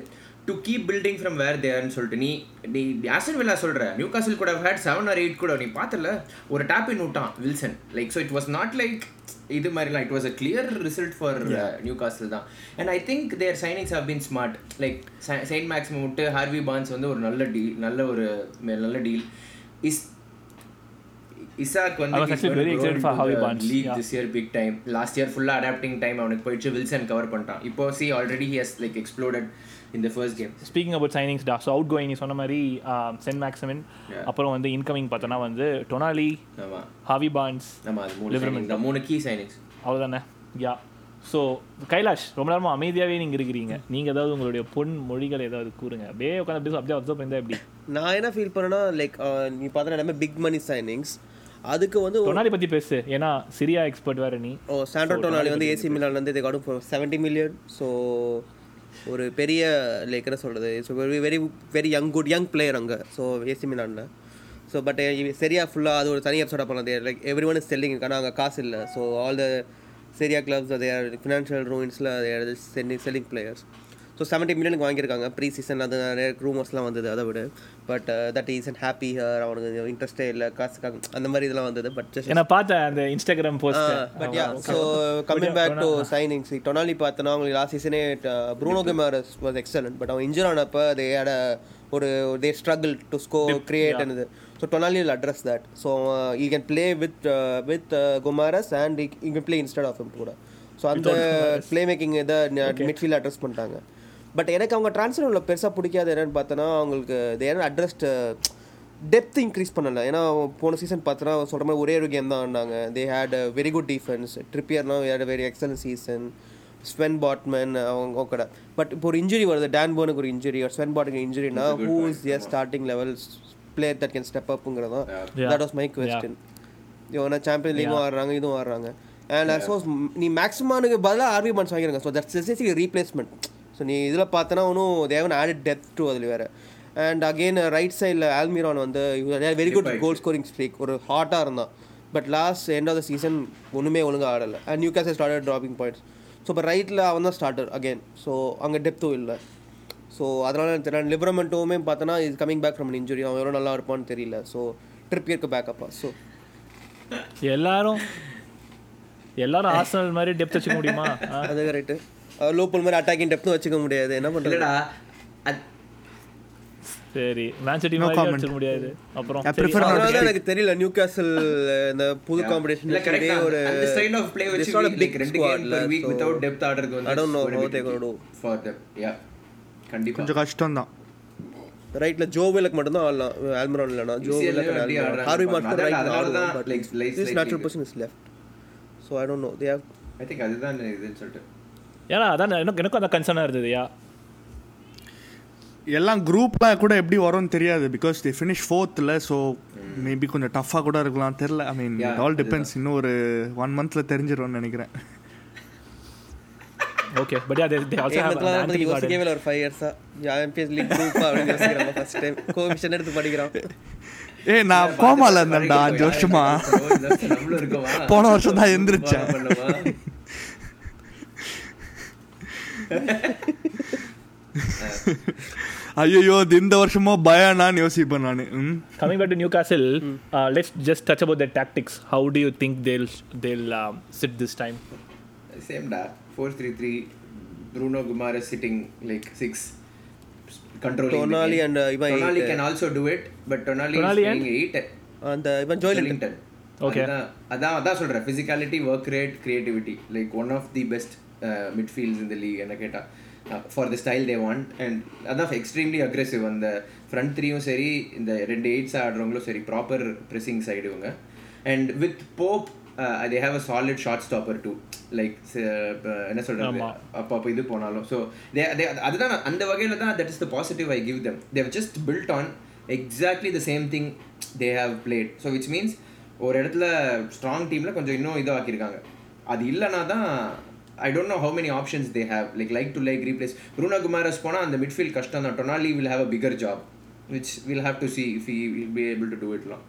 to keep building from where தேர்னு சொல்லிட்டு. நீ நீ Hassan villa சொல்கிற new காசில் கூட had seven R eight கூட. நீ பார்த்தல ஒரு டேப் இன் விட்டான் Wilson like so it was not like இது மாதிரிலாம். It was a clear result for Newcastle தான். And I think their signings have been smart like Saint Maximin விட்டு Harvey Barnes வந்து ஒரு நல்ல டீல் நல்ல ஒரு நல்ல டீல் இஸ் இசாக் வந்து I was actually very excited for Harvey Barnes. League. This year big time last year ஃபுல்லாக adapting time அவனுக்கு போயிடுச்சு. வில்சன் கவர் பண்ணிட்டான். இப்போ see already he has like exploded in the first game speaking about signings டா so out going சொன்ன மாதிரி send maximin Yeah. அப்புறம் வந்து இன்கமிங் பார்த்தோன்னா வந்து டொனாலி ஹாவி பான்ஸ் signing, இந்த மூணு கீ சைனிங்ஸ் அவ்வளோதானே யா ஸோ கைலாஷ் ரொம்ப நேரமாக அமைதியாகவே நீங்கள் இருக்கிறீங்க. நீங்கள் ஏதாவது உங்களுடைய பொன் மொழிகள் ஏதாவது கூறுங்க. அப்படியே உட்காந்து அப்படியே அப்படியே அப்சர்வ் பண்ணி எப்படி? நான் என்ன ஃபீல் பண்ணேன்னா லைக் நீ பார்த்தா எல்லாமே பிக் மணி சைனிங்ஸ் அதுக்கு வந்து டொனாலி பற்றி பேசு. ஏன்னா சிரியா எக்ஸ்பர்ட் வேறு நீ. ஓ சாண்ட்ரோ டோனாலி வந்து ஏசி மிலான்லேருந்து இதை காடும் செவன்ட்டி மில்லியன் ஸோ ஒரு பெரிய லைக் என்ன சொல்கிறது so very very very young good young player அங்கே. ஸோ ஏசி மிலானில். ஸோ பட் சரியா ஃபுல்லாக அது ஒரு தனி எபிசோட பண்ணலாம். Like every one is selling ஆனால் அங்கே காசு இல்லை. ஸோ ஆல் த சரியா கிளப்ஸ் அதே ஃபினான்ஷியல் ரூயின்ஸில் செல்லிங் பிளேயர்ஸ் ஸோ செவன்ட்டி மில்லியனுக்கு வாங்கியிருக்காங்க. ப்ரீ சீசன் அது நிறைய ரூமர்ஸ்லாம் வந்தது அதை விட. But that is and happy her அவனுக்கு இன்ட்ரெஸ்டே இல்லை. காசுக்காக அந்த மாதிரி இதெல்லாம் வந்தது பட் என்ன பார்த்தேன் அந்த Instagram post but yeah so coming back to signings Tonali பார்த்தோன்னா அவங்களுக்கு last சீசனே Bruno Guimarães was excellent but அவன் இன்ஜூர் ஆனப்போ தே ஹேட் ஒரு they struggle to score create and so Tonali will address that so he can play with with Guimarães and he can play instead of him கூட. So அந்த play making இதை midfield address பண்ணிட்டாங்க. But எனக்கு அவங்க transfer உள்ள பெருசாக பிடிக்காது என்னன்னு பார்த்தோன்னா அவங்களுக்கு தேர் அட்ரஸ்ட் டெப்த் இன்க்ரீஸ் பண்ணல. ஏன்னா போன சீசன் பார்த்தோன்னா சொல்கிற மாதிரி ஒரே ஒரு கேம் தான் ஆடினாங்க. They had very good defence ட்ரிப்பியர்லாம் had very excellent season Sven Botman அவங்க கூட. பட் இப்போ ஒரு இன்ஜுரி வருது. டேன் போனுக்கு ஒரு இன்ஜுரி ஸ்வென் பாட்டுக்கு இன்ஜுரினா who is as starting level player that can step அப்புங்கிறது தான் தட் வாஸ் மை கொஸ்டின் இவனா சாம்பியன் லீகும் ஆடுறாங்க இதுவும் ஆடுறாங்க. அண்ட் சோஸ் நீ மேக்ஸிமானுக்கு பதிலாக ஆர்வி பான்ஸ் வாங்கிருங்க. ஸோ தட்ஸ் ரீப்ளேஸ்மெண்ட் ஸோ நீ இதில் பார்த்தனா ஒன்றும் தேவன் ஆடட் டெப்த் டு அதில் வேறு. அண்ட் அகெயின் ரைட் சைடில் ஆல்மிரான் வந்து very good goal scoring streak ஒரு ஹாட்டாக இருந்தான். But last end of the season ஒன்றுமே ஒழுங்காக ஆடலை. And Newcastle started dropping points so இப்போ ரைட்டில் அவன் தான் ஸ்டார்டர் அகெயின் ஸோ அங்கே டெப்த்தும் இல்லை. ஸோ அதனால எனக்கு தெரியல லிபரமெண்ட்டோமே பார்த்தோன்னா is coming back from injury அவன் எவ்வளோ நல்லா இருப்பான்னு தெரியல. ஸோ ட்ரிப்பியருக்கு பேக்கப்பா ஸோ எல்லாரும் எல்லாரும் ஆர்சனல் மாதிரி டெப்த் வச்சுக்க முடியுமா? அது கரெக்டு லோப்பல் மாதிரி அட்டாக்கிங் டெப்த்தும் வச்சுக்க முடியாது என்ன பண்ணுறது சரி மேன் சிட்டி மாதிரி வச்சுக்க முடியாது அப்புறம் அதனால எனக்கு தெரியல நியூ கேசல் இந்த புது காம்படிஷன். ஒரு அந்த style of play வச்சு ரெண்டு per week so without depth ஆடுறது வந்து I don't know it's how very they gonna difficult do. for them. Yeah. கண்டிப்பா கொஞ்சம் கஷ்டம் தான் ரைட்ல ஜோ விலக் மட்டும் தான் ஆடலாம் ஆல்மரான் இல்லனா Joe Willock Harvey. Mark right அதனால தான் திஸ் slightly நேச்சுரல் இது. Person is left so I don't know they have I think அதுதான் இதுன்னு சொல்லிட்டு ஏன்னா அதான் எனக்கு எனக்கும் அந்த கன்சர்னாக இருந்தது யா? எல்லாம் குரூப்லாம் கூட எப்படி வரும்னு தெரியாது பிகாஸ் தி ஃபினிஷ் ஃபோர்த்தில் ஸோ மேபி கொஞ்சம் டஃப்பாக கூட இருக்கலாம் தெரில I mean Yeah, all depends இன்னும் ஒரு ஒன் மந்த்ல தெரிஞ்சிரும்னு நினைக்கிறேன். Okay but yeah they they also have யோசிக்கவே கார்டன் இல்லை ஒரு ஃபைவ் இயர்ஸா சாம்பியன்ஸ் லீக் குரூப்பா அப்படின்னு யோசிக்கிறேன் ஃபர்ஸ்ட் டைம் கோவிஷன் எடுத்து படிக்கிறோம். ஏய் நான் கோமால இருந்தேன்டா அஞ்சு வருஷமா போன வருஷம் தான் எந்திரிச்சேன் ஐயோ இந்த வருஷமா பயானான்னு யோசிப்பேன் நான். ம்? Coming back to Newcastle, uh, let's just touch about their tactics. How do you think they'll they'll um, sit this time? Same டா four three three Bruno Guimarães sitting like six controlling Tonali and, uh, இவன் Tonali eight. Can also do it but Tonali Tonali is and? Eight அந்த இவன் Joelinton Okay. அதான் அதான் அதான் சொல்றேன். Physicality work rate creativity like one of the best midfields இந்த league என்ன கேட்டா. For the style they want and அதான் எக்ஸ்ட்ரீம்லி அக்ரெசிவ் அந்த ஃப்ரண்ட் த்ரீயும் சரி இந்த ரெண்டு எயிட்ஸ் ஆடுறவங்களும் சரி ப்ராப்பர் ப்ரெஸ்ஸிங் சைடு இவங்க. And with Pope they have a solid shot stopper too like என்ன ஆமா. அப்போ அப்போ இது போனாலும். ஸோ தே அதுதான் நான் அந்த வகையில் தான் that is the positive I give them they've just build on exactly the same thing they have played so which means ஒரு இடத்துல ஸ்ட்ராங் டீமில் கொஞ்சம் இன்னும் இதாக்கியிருக்காங்க. அது இல்லைனா தான் I don't know how many options they have like like to like replace Bruno Guimarães போனால் அந்த மிட்ஃபீல்ட் கஷ்டம் தான். Tonali will have a bigger job which will have to see if he will be able to do இட்லாம்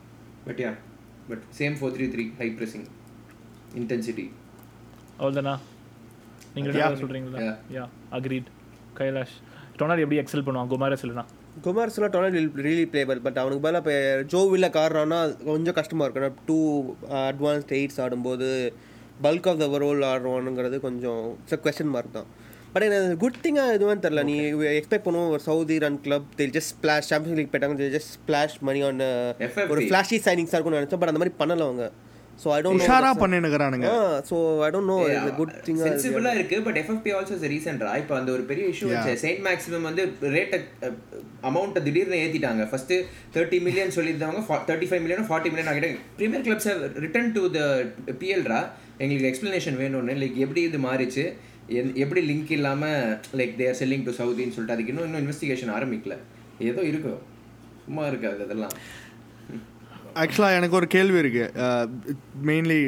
but yeah but same four three three high pressing intensity அவ்வளோதானா நீங்கள் Yeah. yeah. சொல்கிறீங்களா. யா agreed Kailash. டொனாலி எப்படி XL பண்ணுவான்? குமாரஸ் இல்லைனா குமார்ஸ்லாம் டொனாலி really பிளேபல் but அவனுக்கு பதிலாக இப்போ Joe வில்ல காடுறான்னா கொஞ்சம் கஷ்டமாக இருக்கும் டூ அட்வான்ஸ்ட் எயிட்ஸ் ஆடும்போது பல்க் ஆஃப் த ரோல் ஆடுறோனுங்கிறது கொஞ்சம் கொஸ்டின் மார்க் தான். பட் எனக்கு குட் திங்காக எதுவும் தெரில நீ எக்ஸ்பெக்ட் பண்ணுவோம் ஒரு சவுதி ரன் கிளப் தில் ஜஸ்ட் ஸ்பிளாஷ் சாம்பியன்ஸ் லீக் போயிட்டாங்க ஜஸ்ட் ஸ்பிளாஷ் மணி ஆன். ஒரு ஃப்ளாஷி சைனிங்ஸாக இருக்கும்னு நினச்சேன். பட் அந்த மாதிரி பண்ணல அவங்க. ஸோ ஐ டோன்ட் உஷாரா பண்ணினுக்கிறானுங்க so I don't know good திங்காக சென்சிபிளா இருக்கு பட் எஃப்எஃப்பி ஆல்சோ இஸ் ரீசெண்டா இப்போ அந்த ஒரு பெரிய இஷ்யூ வச்சு செயின்ட் மேக்ஸிமம் வந்து ரேட்டை அமௌண்ட்டை திடீர்னு ஏத்திட்டாங்க. First thirty million சொல்லியிருந்தவங்க thirty five million forty million ஆகிட்டாங்க Premier clubs return to the பிஎல்ரா எங்களுக்கு எக்ஸ்பிளனேஷன் வேணும்னு லைக் எப்படி இது மாறிச்சு? எப்படி லிங்க் இல்லாம லைக் தேர் செல்லிங் டு சவுதின்னு சொல்லிட்டு அதுக்கு இன்னும் இன்னும் இன்வெஸ்டிகேஷன் ஆரம்பிக்கல. ஏதோ இருக்கும் சும்மா இருக்காது அதெல்லாம். ஆக்சுவலாக எனக்கு ஒரு கேள்வி இருக்கு. மெயின்லி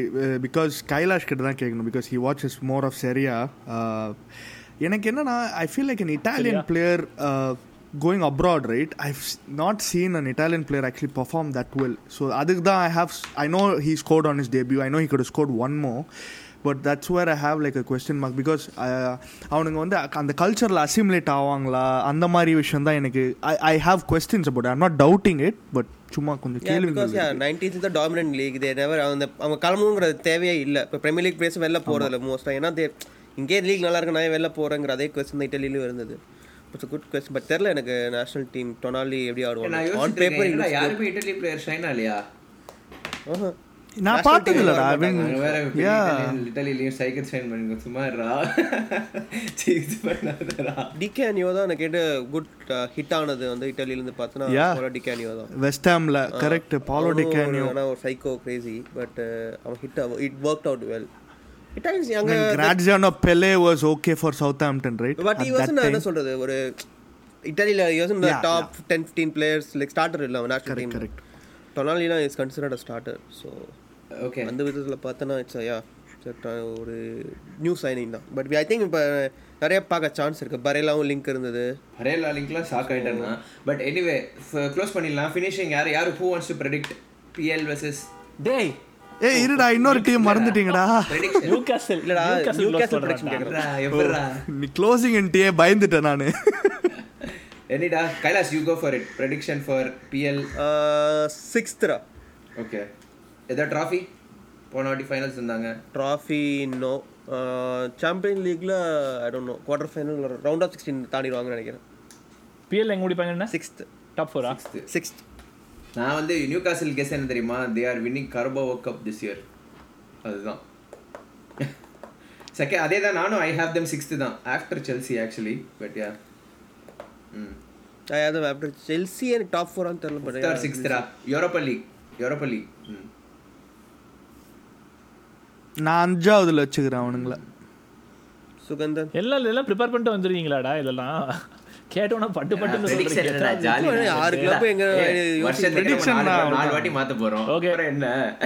பிகாஸ் கைலாஷ் கிட்ட தான் கேட்கணும் because he watches more of சரியா எனக்கு என்னன்னா I feel like an Italian player going abroad right I not seen an Italian player actually perform that well so அதுக்கு தான் I have I know he scored on his debut I know he could scored one more but that's where I have like a question mark because அவனுங்க வந்து அந்த கல்ச்சரில் assimilate ஆவாங்களா? அந்த மாதிரி விஷயம் தான் எனக்கு I I have questions about I'm not doubting it but சும்மா கொஞ்சம் கேள்வி yeah, 90s is the dominant league. They never அவங்க அவங்க கிளம்பணுங்கிறது தேவையே இல்லை. இப்போ பிரீமியர் லீக் பிளேஸ் வெளில போகிறதில்ல மோஸ்ட்டாக ஏன்னா தே இங்கே லீக் நல்லா இருக்கு நான் வெளில போகிறேங்கிற அதே கொஸ்டின் தான் இட்டலியிலும் இருந்தது. இட்ஸ் குட் கொஸ்டின் பட் தெரில எனக்கு நேஷனல் டீம் டொனாலி எப்படி ஆடுவாங்க. ஆன் பேப்பர் யாருமே இட்டலி பிளேயர் ஷைனா இல்லையா? நான் பார்த்தது இல்லடா இட்டாலியிலயும் சைக்கிள் சைன் பண்ணுங்க சும்மா இருடா. சீஸ் பண்ணாதடா. டிகே அனியோ தான் எனக்கு கேட்டு குட் ஹிட் ஆனது வந்து இட்டலியிலேருந்து Yeah. பார்த்தோன்னா டிகே அனியோ தான். வெஸ்ட் ஹாம்ல கரெக்ட் பாலோ டிகானியோ ஆனால் ஒரு சைக்கோ கிரேசி பட் அவன் hit it work out well Italians அங்கே Graziano Pellè was okay for Southampton right but he wasn't என்ன சொல்றது? ஒரு இட்டாலியில் யூஸ் இந்த top ten fifteen players like starter இல்லை national team correct. டொனாலிலாம் is considered a starter so okay அந்த விதத்தில் பார்த்தோன்னா இட்ஸ் யா ஒரு நியூ சைனிங் தான். பட் ஐ திங்க் இப்போ நிறைய பார்க்க சான்ஸ் இருக்கு. பரேலாவும் லிங்க் இருந்தது. ஹரேலா லிங்க்லாம் ஷாக் ஆயிட்டேன்னா. பட் எனிவே க்ளோஸ் பண்ணிடலாம். ஃபினிஷிங் யார் யார் who wants to predict PL versus டேய் ஏய் இருடா இன்னொரு டீம் மறந்துட்டீங்கடா. நியூகாசல் இல்லடா நியூகாசல் ப்ரெடிக்ஷன் கேட்குறேன் எப்படா நீ க்ளோசிங் இன்ட்டியே பயந்துட்டேன் நான். எனிடா Kailash you go for it prediction for PL சிக்ஸ்த்ரா okay எதா ட்ராஃபி போன வாட்டி ஃபைனல்ஸ் இருந்தாங்க. Trophy no champion லீக்ல I don't know quarter final round of sixteen தாண்டிடுவாங்கன்னு நினைக்கிறேன். பிஎல் எங்க முடிப்பாங்கன்னா சிக்ஸ்த் டாப் ஃபோரா சிக்ஸ்த் நான் வந்து நியூ காசல் கெஸ் என்ன தெரியுமா? They are winning Carabao cup this year அதுதான். செகண்ட் அதே தான் நானும். ஐ ஹேவ் தம் சிக்ஸ்த்து தான். After Chelsea actually but yeah ம். அது ஆஃப்டர் செல்சி எனக்கு டாப் ஃபோரான்னு தெரியல பட் சிக்ஸ்த்ரா யூரோப்பா லீக் யூரோப்பா லீக் ம். நான் அஞ்சாவதுல வச்சுக்கிறேன் அவனுங்கள. சுகந்தன். எல்லாம் எல்லாம் ப்ரிப்பேர் பண்ணிட்டு வந்துருவீங்களாடா இதெல்லாம்? கேட்டோன்னா பட்டு பட்டுன்னு Prediction சொல்றீங்க. ஆறு எங்க வருஷத்துக்கு prediction நாலு- வாட்டி மாத்த போறோம் என்ன.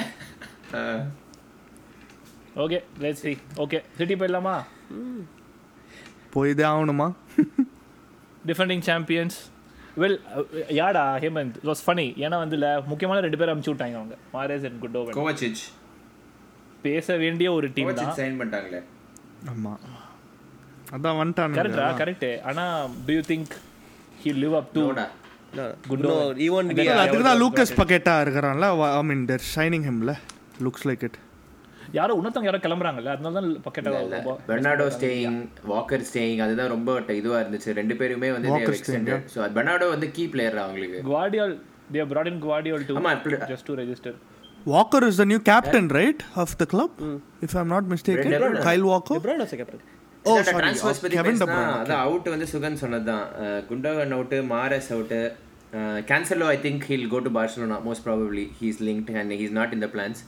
Okay let's see. Okay City போயிடலாமா? போய் தான் ஆகணுமா டிஃபெண்டிங் சாம்பியன்ஸ் வெல் யாடா ஹேமந்த்? வாஸ் ஃபனி ஏன்னா வந்து இல்ல, முக்கியமான ரெண்டு பேர் அமுச்சு விட்டாங்க அவங்க. Mahrez and Gundogan Kovacic. பேச வேண்டிய ஒரு டீம் தான். சைன் பண்ணிட்டாங்களே. ஆமா. அதான் வந்துட்டானுங்க. கரெக்டா கரெக்ட் ஆனா do you think he live up to அதுக்கு தான் லூக்கஸ் பக்கெட்டா இருக்கிறான்ல ஐ மீன் தேர் ஷைனிங் ஹிம்ல லுக்ஸ் லைக் இட் யாரோ இன்னொருத்தவங்க யாரோ கிளம்புறாங்கல்ல அதனால தான் Paqueta Bernardo staying Walker staying அதுதான் ரொம்ப இதுவா இருந்துச்சு. ரெண்டு பேருமே வந்து எக்ஸ்டெண்டட் ஸோ பெர்னாடோ வந்து கீ பிளேயர் அவங்களுக்கு. Gvardiol they brought in Gvardiol to just to register Walker is the new captain right of the club if I am not mistaken Bruyne. Kyle Walker LeBron was a captain. Oh sorry Kevin De Bruyne அதான் out வந்து சுகன் சொன்னதுதான். Gundogan out Mahrez out Cancelo I think he'll go to Barcelona most probably he's linked and he's not in the plans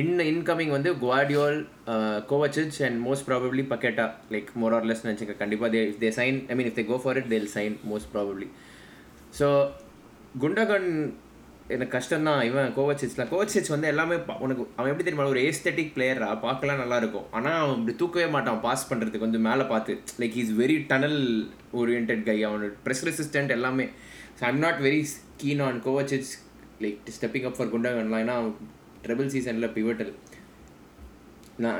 in incoming வந்து Gvardiol Kovacic and most probably Paqueta like more or less நினச்சிக்க கண்டிப்பாக they if they sign I mean if they go for it they'll sign most probably so Gundogan எனக்கு கஷ்டம் தான் இவன் கோவச்சிச்லாம் கோவச்சிச் வந்து எல்லாமே உனக்கு அவன் எப்படி தெரியுமா? ஒரு ஏஸ்தட்டிக் பிளேயரா பார்க்கலாம் நல்லா இருக்கும். ஆனால் அவன் இப்படி தூக்கவே மாட்டான். பாஸ் பண்ணுறதுக்கு வந்து மேலே பார்த்து. Like is very tunnel oriented guy அவனோட ப்ரெஸ் ரெசிஸ்டன்ட் எல்லாமே. So I'm not very keen on Kovacic like stepping up for குண்டகன்லாம் ஏன்னா ட்ரிபிள் சீசனில் pivotal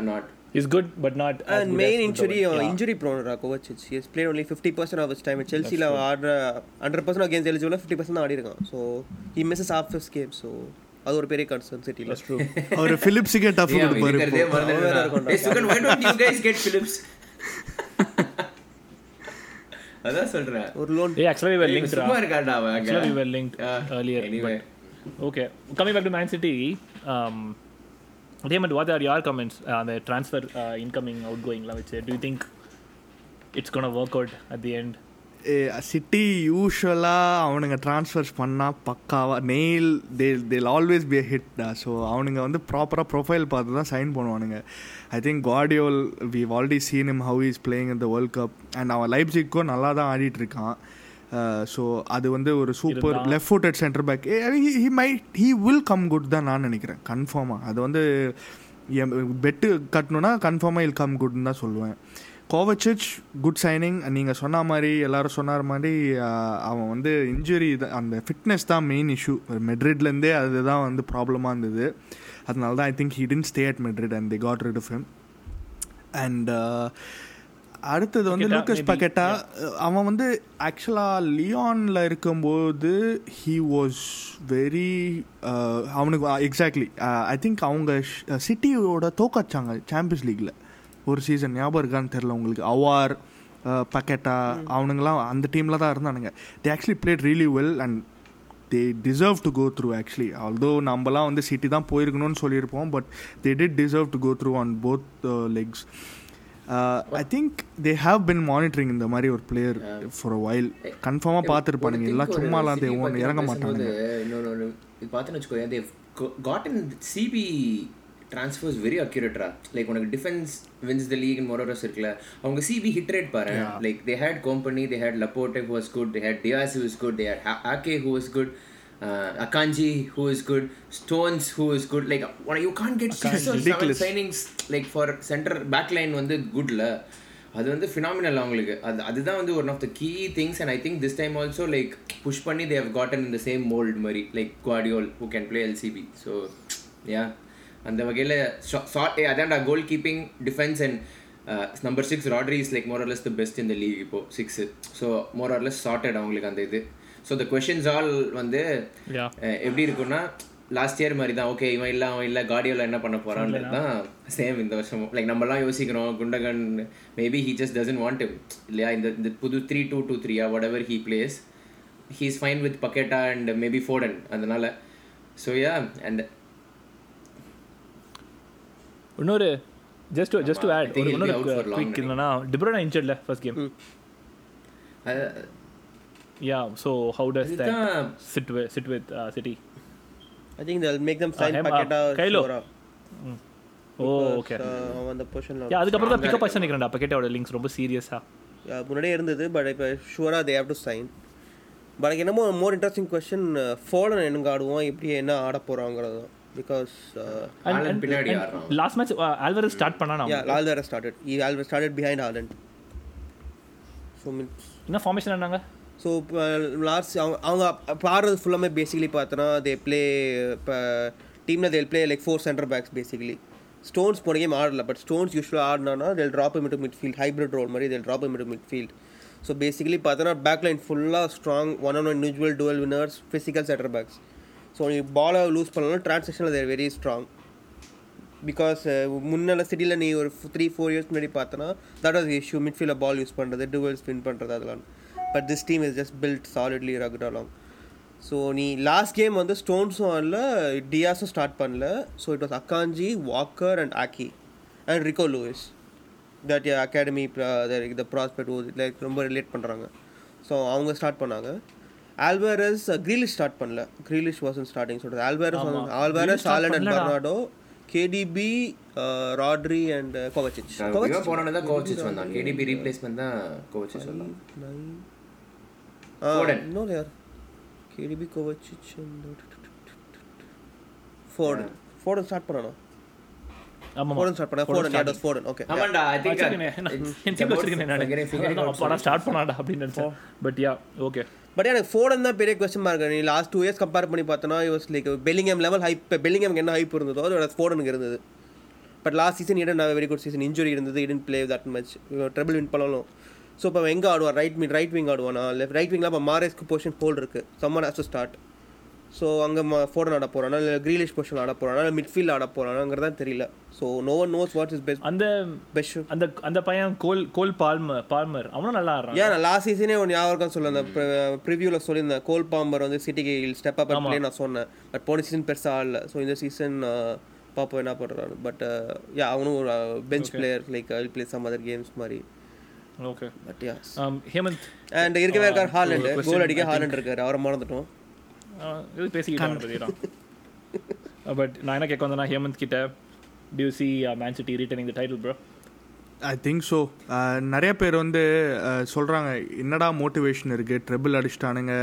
not is good but not And main injury, uh, injury prone Kovacic. He has played only 50% of his time at Chelsea. ல ஆடுற 100% of games eligible 50% தான் ஆடி இருக்கான். So he misses half his game. So அது ஒரு பெரிய concern சிட்டில அவர் பிலிப்ஸுக்கே tough கொடுப்பாரு? அதான் சொல்றேன் ஒரு loan A actually we were ஏய், linked சும்மா இருக்காண்டா அவன் அங்க. Actually, we were linked Yeah, earlier. anyway. But, okay, coming back to Man City, um, அதே மாதிரி வாட் ஆர் யார் கமெண்ட்ஸ் அந்த ட்ரான்ஸ்ஃபர் இன்கமிங் அவுட் கோயிங்லாம் வச்சு do think it's gone think it's out at out end City யூஸ்வலாக அவனுங்க transfers பண்ணால் பக்காவாக nail தே தேல் ஆல்வேஸ் பி ஹிட் ஸோ அவனுங்க வந்து ப்ராப்பராக ப்ரொஃபைல் பார்த்து தான் சைன் பண்ணுவானுங்க. I think Gvardiol we already seen him how is playing in the world cup and அவன் லைப்ஜிக்கும் நல்லா தான் ஆடிட்டுருக்கான் ஸோ அது வந்து ஒரு super left footed centre back he might he will come good தான் நான் நினைக்கிறேன். கன்ஃபார்மாக அது வந்து பெட்டு கட்டணுன்னா கன்ஃபார்மாக இல் கம் குட்னு தான் சொல்லுவேன். கோவச்சிச் குட் சைனிங் நீங்கள் சொன்ன மாதிரி எல்லாரும் சொன்னார் மாதிரி ஆஹ், அவன் வந்து இன்ஜுரி அந்த ஃபிட்னஸ் தான் மெயின் இஷ்யூ மெட்ரிட்லேருந்தே அதுதான் வந்து ப்ராப்ளமாக இருந்தது. அதனால தான் I think he didn't stay at Madrid and the got rid of him and அடுத்தது வந்து லூக்கஸ் பக்கெட்டா அவன் வந்து ஆக்சுவலாக லியானில் இருக்கும்போது ஹீ வாஸ் வெரி அவனுக்கு எக்ஸாக்ட்லி ஐ திங்க் அவங்க சிட்டியோட தோக்கச்சாங்க சாம்பியன்ஸ் லீக்கில் ஒரு சீசன் ஞாபகம் இருக்கான்னு தெரில உங்களுக்கு. அவார் பக்கெட்டா அவனுங்களாம் அந்த டீமில் தான் இருந்தானுங்க. They actually played really well and they deserve to go through actually although நம்மலாம் வந்து சிட்டி தான் போயிருக்கணும்னு சொல்லியிருப்போம் but they did deserve to go through on both legs I think they have been monitoring இந்த மாதிரி ஒரு பிளேயர் ஃபார் அ வைல் கன்ஃபார்மாக பார்த்துருப்பானுங்க. எல்லாம் சும்மாலாம் தே பத்தி இறங்க மாட்டானுங்க. இன்னொரு இது பார்த்தேன்னு வச்சுக்கோ they've gotten CB transfers very அக்யூரேட்ரா like உனக்கு defence wins the league more or less இருக்குல்ல அவங்க சிபி ஹிட் ரேட் பாரு like they had Kompany they had Laporte who was good they had Dias who good they had Ake who is good Akanji who is good Stones who is good like you can get six seven signings like for centre back line வந்து குட்ல அது வந்து phenomenal அவங்களுக்கு. அது அதுதான் வந்து one of the key things and I think this time also like push பண்ணி they've gotten இந்த சேம் மோல்ட் மாதிரி. Like Gvardiol who can play LCB so yeah அந்த வகையில் ஷார்ட் அதான்டா goal keeping defence and number six Rodri is like more or less the best இந்த league இப்போ six so more or less sorted அவங்களுக்கு அந்த இது. So the questions all வந்து Yeah. Ah, எப்படி இருக்குன்னா லாஸ்ட் இயர் மாதிரி தான் ஓகே இவன் இல்லை அவன் இல்லை கார்டியோல என்ன பண்ண போறான்னு தான் சேம் இந்த வருஷமும். லைக் நம்மலாம் யோசிக்கிறோம் Gundogan maybe he just doesn't want இல்லையா? இந்த இந்த புது three two two த்ரீயா whatever he plays he is fine with Paqueta and maybe Foden அதனால. ஸோ யா அண்ட் இன்னொரு ஜஸ்ட் ஜஸ்ட் ஆட் இன்னொரு குயிக் என்னன்னா டிப்ரோனா இன்ஜர்ட்ல first game yeah so how does that அதுதான் sit sit with City I think they'll make them sign Hem- Paqueta uh, Kylo. sure, oh okay uh, அந்த பொசிஷன்ல யா அதுக்கப்புறம் தான் pickup ஆச்சு நினைக்கிறேன்டா. பக்கெட்டோட லிங்க்ஸ் ரொம்ப சீரியஸா முன்னாடியே இருந்தது பட் இப்போ ஷுவராக they have to sign but எனக்கு என்னமோ மோர் இன்ட்ரெஸ்டிங் கொஸ்டின் ஃபோலன் என்னங்க ஆடுவோம் எப்படி என்ன ஆட போகிறாங்கிறது தான் பிகாஸ் Haaland பின்னாடி. லாஸ்ட் மேட்ச் ஆல்வரஸ் ஸ்டார்ட் பண்ணா யா ஆல்வேர் ஸ்டார்டட் ஈ Alvarez started behind Haaland so means என்ன ஃபார்மேஷன் என்னங்க ஸோ இப்போ லாஸ்ட் அவங்க அவங்க பாடுறது ஆடுறது ஃபுல்லாமே பேசிக்கலி பார்த்தோன்னா தே ப்ளே இப்போ டீமில் they'll play like four center backs basically Stones போன கேம் ஆடல பட் ஸ்டோன்ஸ் யூஸ்வலாக ஆடினா they'll drop mid midfield hybrid role மாதிரி they'll drop mid midfield so basically பார்த்தோன்னா பேக் லைன் ஃபுல்லாக strong one on one individual duel winners physical center backs so நீ பாலை lose பண்ணாலும் ட்ரான்சாக்ஷனில் தேர் வெரி ஸ்ட்ராங் பிகாஸ் முன்னெல்லாம் சிட்டியில் நீ ஒரு த்ரீ ஃபோர் இயர்ஸ் முன்னாடி பார்த்தனா தட் வாஸ் இஷ்யூ மிட்ஃபீல்டில் பால் யூஸ் பண்ணுறது டுவெல் ஸ்பின் பண்ணுறது அதெல்லாம். But this team is just built solidly ரகுட் along so நீ லாஸ்ட் கேம் வந்து ஸ்டோன்ஸும் ஆடல டியாஸும் ஸ்டார்ட் பண்ணல. So it was Akanji Walker and Ake and Rico Lewis that academy இந்த ப்ராஸ்பெக்ட் லைக் ரொம்ப ரிலேட் பண்ணுறாங்க ஸோ அவங்க ஸ்டார்ட் பண்ணாங்க. ஆல்வேரஸ் க்ரீலிஷ் ஸ்டார்ட் பண்ணல. க்ரீலிஷ் வாசன் ஸ்டார்டிங் சொல்கிறது Alvarez. Alvarez Haaland and. Bernardo KDB Rodri and Kovacic இவன் போனோன்னு தான் கோவச்சிச் வந்தான். கேடிபி ரீப்ளேஸ்மெண்ட் தான் கோவச்சிச் வந்தான். Foden. இன்னும் யார் கேடிபி கோவச்சிச் ஃபோர்டன் ஃபோர்டன் ஸ்டார்ட் பண்ணணும் ஆமா ஃபோர்டன் ஸ்டார்ட் பண்ண. வாஸ் ஃபோர்டன் ஓகே ஆமாண்டா ஐ திங்க் என் டீம் வச்சிருக்கேன் நான். அப்பாடா ஸ்டார்ட் பண்ணாடா அப்படின்னு நினைச்சேன். பட் யா ஓகே பட் எனக்கு ஃபோர்டன் தான் பெரிய கொஸ்டின் மார்க் நீ லாஸ்ட் டூ இயர்ஸ் கம்பேர் பண்ணி பார்த்தோன்னா use like Bellingham level hype Bellingham என்ன ஹைப் இருந்ததோ அதோட ஃபோர்டனுக்கு இருந்தது. But last season didn't very good season injury இருந்தது. Didn't play that much trouble win பண்ணலாம். ஸோ இப்போ எங்கே ஆடுவான்? ரைட் மீட் ரைட் விங் ஆடுவானா? லெஃப்ட் ரைட் விங்கில் இப்போ மாரேஸ்க்கு பொசிஷன் ஹோல்ட் இருக்குது someone has to start so அங்கே ஃபோர்டன் ஆட போகிறானா இல்லை க்ரீலிஷ் பொசிஷன் ஆட போகிறானா இல்லை மிட்ஃபீல்ட் ஆட போகிறானாங்கிறது தெரியல. So no one knows what is best அந்த பெஸ்ட் அந்த அந்த பையன் கோல் கோல் பால்மர் பால்மர். அவனும் நல்லா ஆடுறான். ஏன் லாஸ்ட் சீசனே ஒன்று ஞாபகம் சொல்ல அந்த ப்ரிவியூவில் சொல்லியிருந்தேன். கோல் பாம்பர் வந்து சிட்டிக்கு ஸ்டெப் அப் ப்ளே நான் சொன்னேன். பட் போன சீசன் பெருசாக ஆடல. ஸோ இந்த சீசன் பாப்போம் என்ன பண்ணுறாரு பட் யா அவனும் ஒரு bench player like play some other games மாதிரி. Okay but yeah Hemant and இருக்கவே இருக்கார் ஹாலண்ட் கோல் அடிக்க. ஹாலண்ட் இருக்காரு. அவரை மறந்துட்டோம். இது பேசிக்கிட்டான் பட் நான் என்ன கேட்க வந்தேன்னா ஹேமந்த் கிட்ட do you see Man City returning the title bro I think so நிறைய பேர் வந்து சொல்கிறாங்க என்னடா மோட்டிவேஷன் இருக்குது ட்ரெபிள் அடிச்சிட்டானுங்க.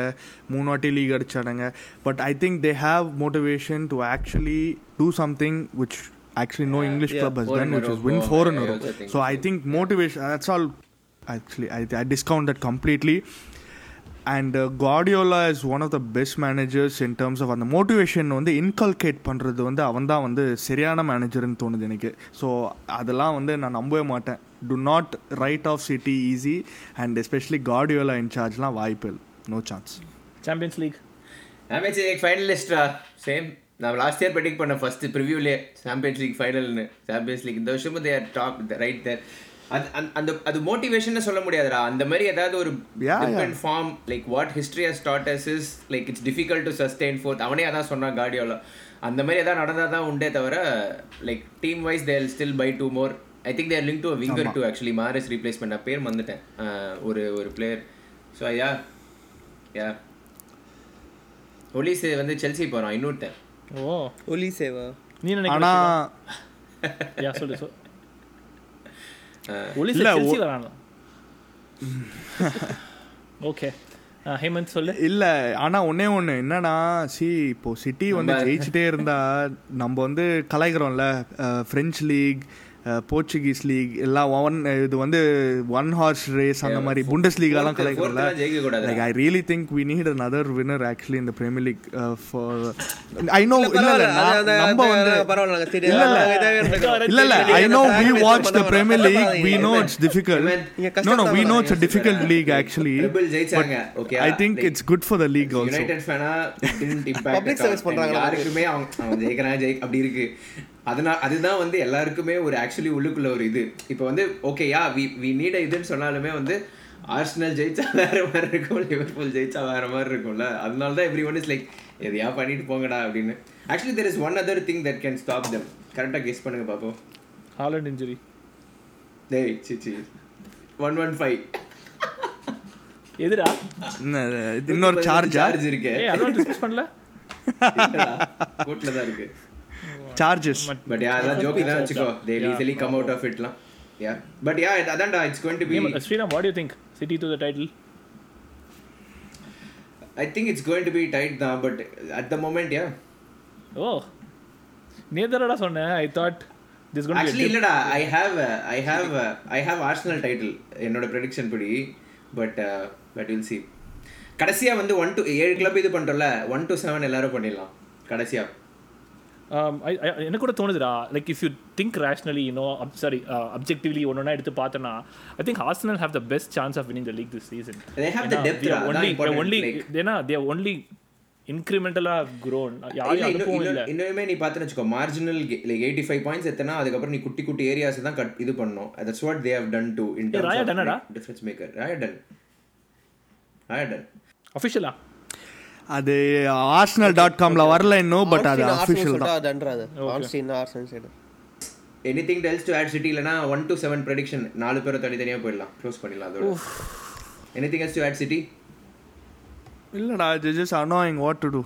மூணு வாட்டி league அடிச்சானுங்க but I think they have motivation to actually do something which actually no English club has four done in a which row. Is win four so I think motivation that's all actually I I discount that completely and Guardiola is one of the best managers in terms of அந்த motivation வந்து inculcate பண்ணுறது வந்து அவன் தான் வந்து சரியான மேனேஜர்னு தோணுது எனக்கு. ஸோ அதெல்லாம் வந்து நான் நம்பவே மாட்டேன். To not write off City easy and especially Guardiola இன்சார்ஜ்லாம் வாய்ப்பு இல்லை. No chance Champions League Champions League ஃபைனலிஸ்டா same நான் லாஸ்ட் இயர் ப்ரெடிக்ட் பண்ணேன் ஃபர்ஸ்ட் ப்ரிவியூலே சாம்பியன்ஸ் லீக் ஃபைனல்னு சாம்பியன்ஸ் லீக் இந்த வருஷமும் தேர் டாப் ரைட் தேர் அந்த- அந்த அது மோட்டிவேஷன் சொல்ல முடியாதுடா. அந்த மாதிரி ஏதாவது ஒரு different form like what history has taught us is like it's difficult to sustain fourth அவனே அதான் சொன்னான் கார்டியோல அந்த மாதிரி ஏதாவது நடந்தால் தான் உண்டே தவிர like team wise they're still buy two more I think there link to winger two actually Mahrez replacement நான் பேர் வந்துட்டேன் ஒரு ஒரு பிளேயர் ஸோ யா யா ஒலிஸ் வந்து செல்சி போகிறான் இன்னொருத்தன். ஓ. ஒலி சேவா நீ நினைக்கிற செல்சி ஒ- வராங்க ஓகே ஹேமந்த் சொல்லு இல்லை ஆனால் ஒன்றே ஒன்று என்னன்னா சி இப்போ சிட்டி வந்து ஜெயிச்சுட்டே இருந்தா நம்ம வந்து கலாய்க்கிறோம்ல ஃப்ரெஞ்ச் லீக் போர்ச்சுகீஸ் லீக் எல்லாம் ஒன் இது வந்து ஒன் ஹார்ஸ் ரேஸ் அந்த மாதிரி புண்டஸ் லீகாலாம் ஜெயிக்க கூடாதுடா. Like I really think we need another winner actually in the premier league uh, for i know இல்ல, நம்ம வந்து இல்ல, இல்ல. இல்ல இல்ல. I know we watch the Premier. League we know it's difficult no we கஷ்டப்படாதீங்க. know it's a difficult league actually. Treble but ஜெயிச்சாங்க okay i think it's good for the league also. United ஃபேனா Public service பண்றாங்களா? யாருக்குமே அவங்க ஜெயிக்கிறாங்க ஜெயி அப்படி இருக்கு. அதனால அதுதான் வந்து எல்லாருக்குமே ஒரு ஆக்சுவலி உள்ளுக்குள்ள ஒரு இது. இப்போ வந்து okay yeah we we need இதுன்னு சொன்னாலுமே வந்து ஆர்சனல் ஜெயிச்சா வேற மாதிரி இருக்கும் லிவர்பூல் ஜெயிச்சா வேற மாதிரி இருக்கும்ல. அதனால தான் எவ்ரி ஒன் இஸ் லைக் எதையா பண்ணிட்டு போங்கடா அப்படின்னு. Actually there is one other thing that can stop them கரெக்டாக கெஸ் பண்ணுங்க பாப்போம். ஹாலண்ட் இன்ஜுரி டேய் சிச்சி ஒன் ஒன் ஃபைவ் எதுடா? இன்னொரு சார்ஜா சார்ஜ் இருக்கு. அதெல்லாம் டிஸ்கஸ் பண்ணல? கோட்ல தான் இருக்கு. சார்ஜஸ் பட் யா அதெல்லாம் ஜோக் தான் வச்சுக்கோ they easily come out of இட்லாம் yeah but yeah அதான்டா it's going to be what do you think? City to the title? I think it's going to be tight தான் but at the moment yeah Oh. நேதரடா சொன்னேன். I thought this gone actually இல்லடா I have I have I have Arsenal title என்னோட prediction படி. But but will see கடைசியா வந்து one to ஏழு club இது பண்றோம்ல ஒன் டு செவன் எல்லாரும் பண்ணிடலாம். கடைசியா. எனக்கு கூட தோணுதுடா. Like if you think rationally you know sorry objectively ஒன்று எடுத்து பார்த்தோன்னா I think Arsenal have the best chance of winning the league this season only. Only ஏன்னா தே ஒன்லி இன்க்ரிமெண்டலாக க்ரோன் இன்னும் அனுப்பவும் இல்லை. இன்னுமே நீ பார்த்துன்னு வச்சுக்கோ marginal like eighty five points எத்தனா அதுக்கப்புறம் நீ குட்டி குட்டி ஏரியாஸ் தான் கட் இது பண்ணணும் that's what they have done to in Raya டன்னடா? Difference maker Raya done Raya done அஃபிஷியலா அது ஆர்ஸ்னல் டாட் காம்ல வரல இன்னும் பட் அது அஃபிஷியல் தான். அதுன்றாது ஆன்ஸ்டீன் Arsenal side anything else to add City இல்லைனா ஒன் டு செவன் ப்ரெடிக்ஷன் நாலு பேரும் தனித்தனியாக போயிடலாம். க்ளோஸ் பண்ணிடலாம் அதோட. Anything else to add City இல்லடா just annoying what to do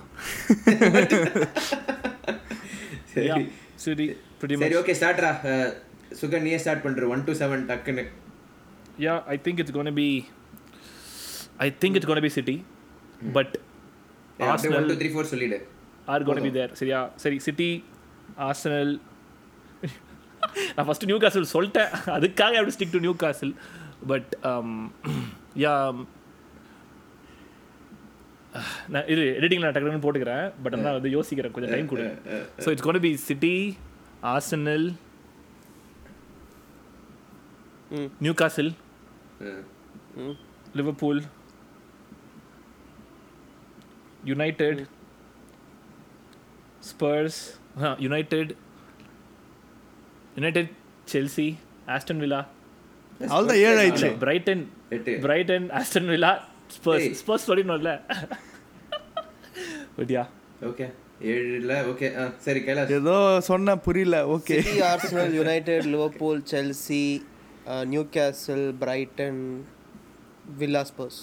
சரி சரி pretty சரி much. ஓகே ஸ்டார்ட்ரா சுகன் நீயே ஸ்டார்ட் பண்ற. ஒன் டு செவன் டக்குன்னு. Yeah i think it's going to be i think it's going to be one arsenal. Two three four சொல்லிடு are going to be there. சரியா? சரி City Arsenal நான் first Newcastle சொல்லிட்டேன். அதுக்காக அப்படி stick to Newcastle but yeah நான் இது எடிட்டிங்கில் நான் டக்குனு போட்டுக்கிறேன். பட் ஆனால் வந்து யோசிக்கிறேன். கொஞ்சம் டைம் கொடு so it's gonna be City Arsenal Newcastle Liverpool United Spurs United United Chelsea Aston Villa அவ்வளோதான் ஏழு ஆயிடுச்சு Brighton Brighton Aston Villa Spurs. Spurs சொல்லணும்ல பட் யா ஓகே ஏழுல ஓகே சரி கைலாஷ். ஏதோ சொன்ன புரியல okay Arsenal United Liverpool Chelsea Newcastle Brighton Villa Spurs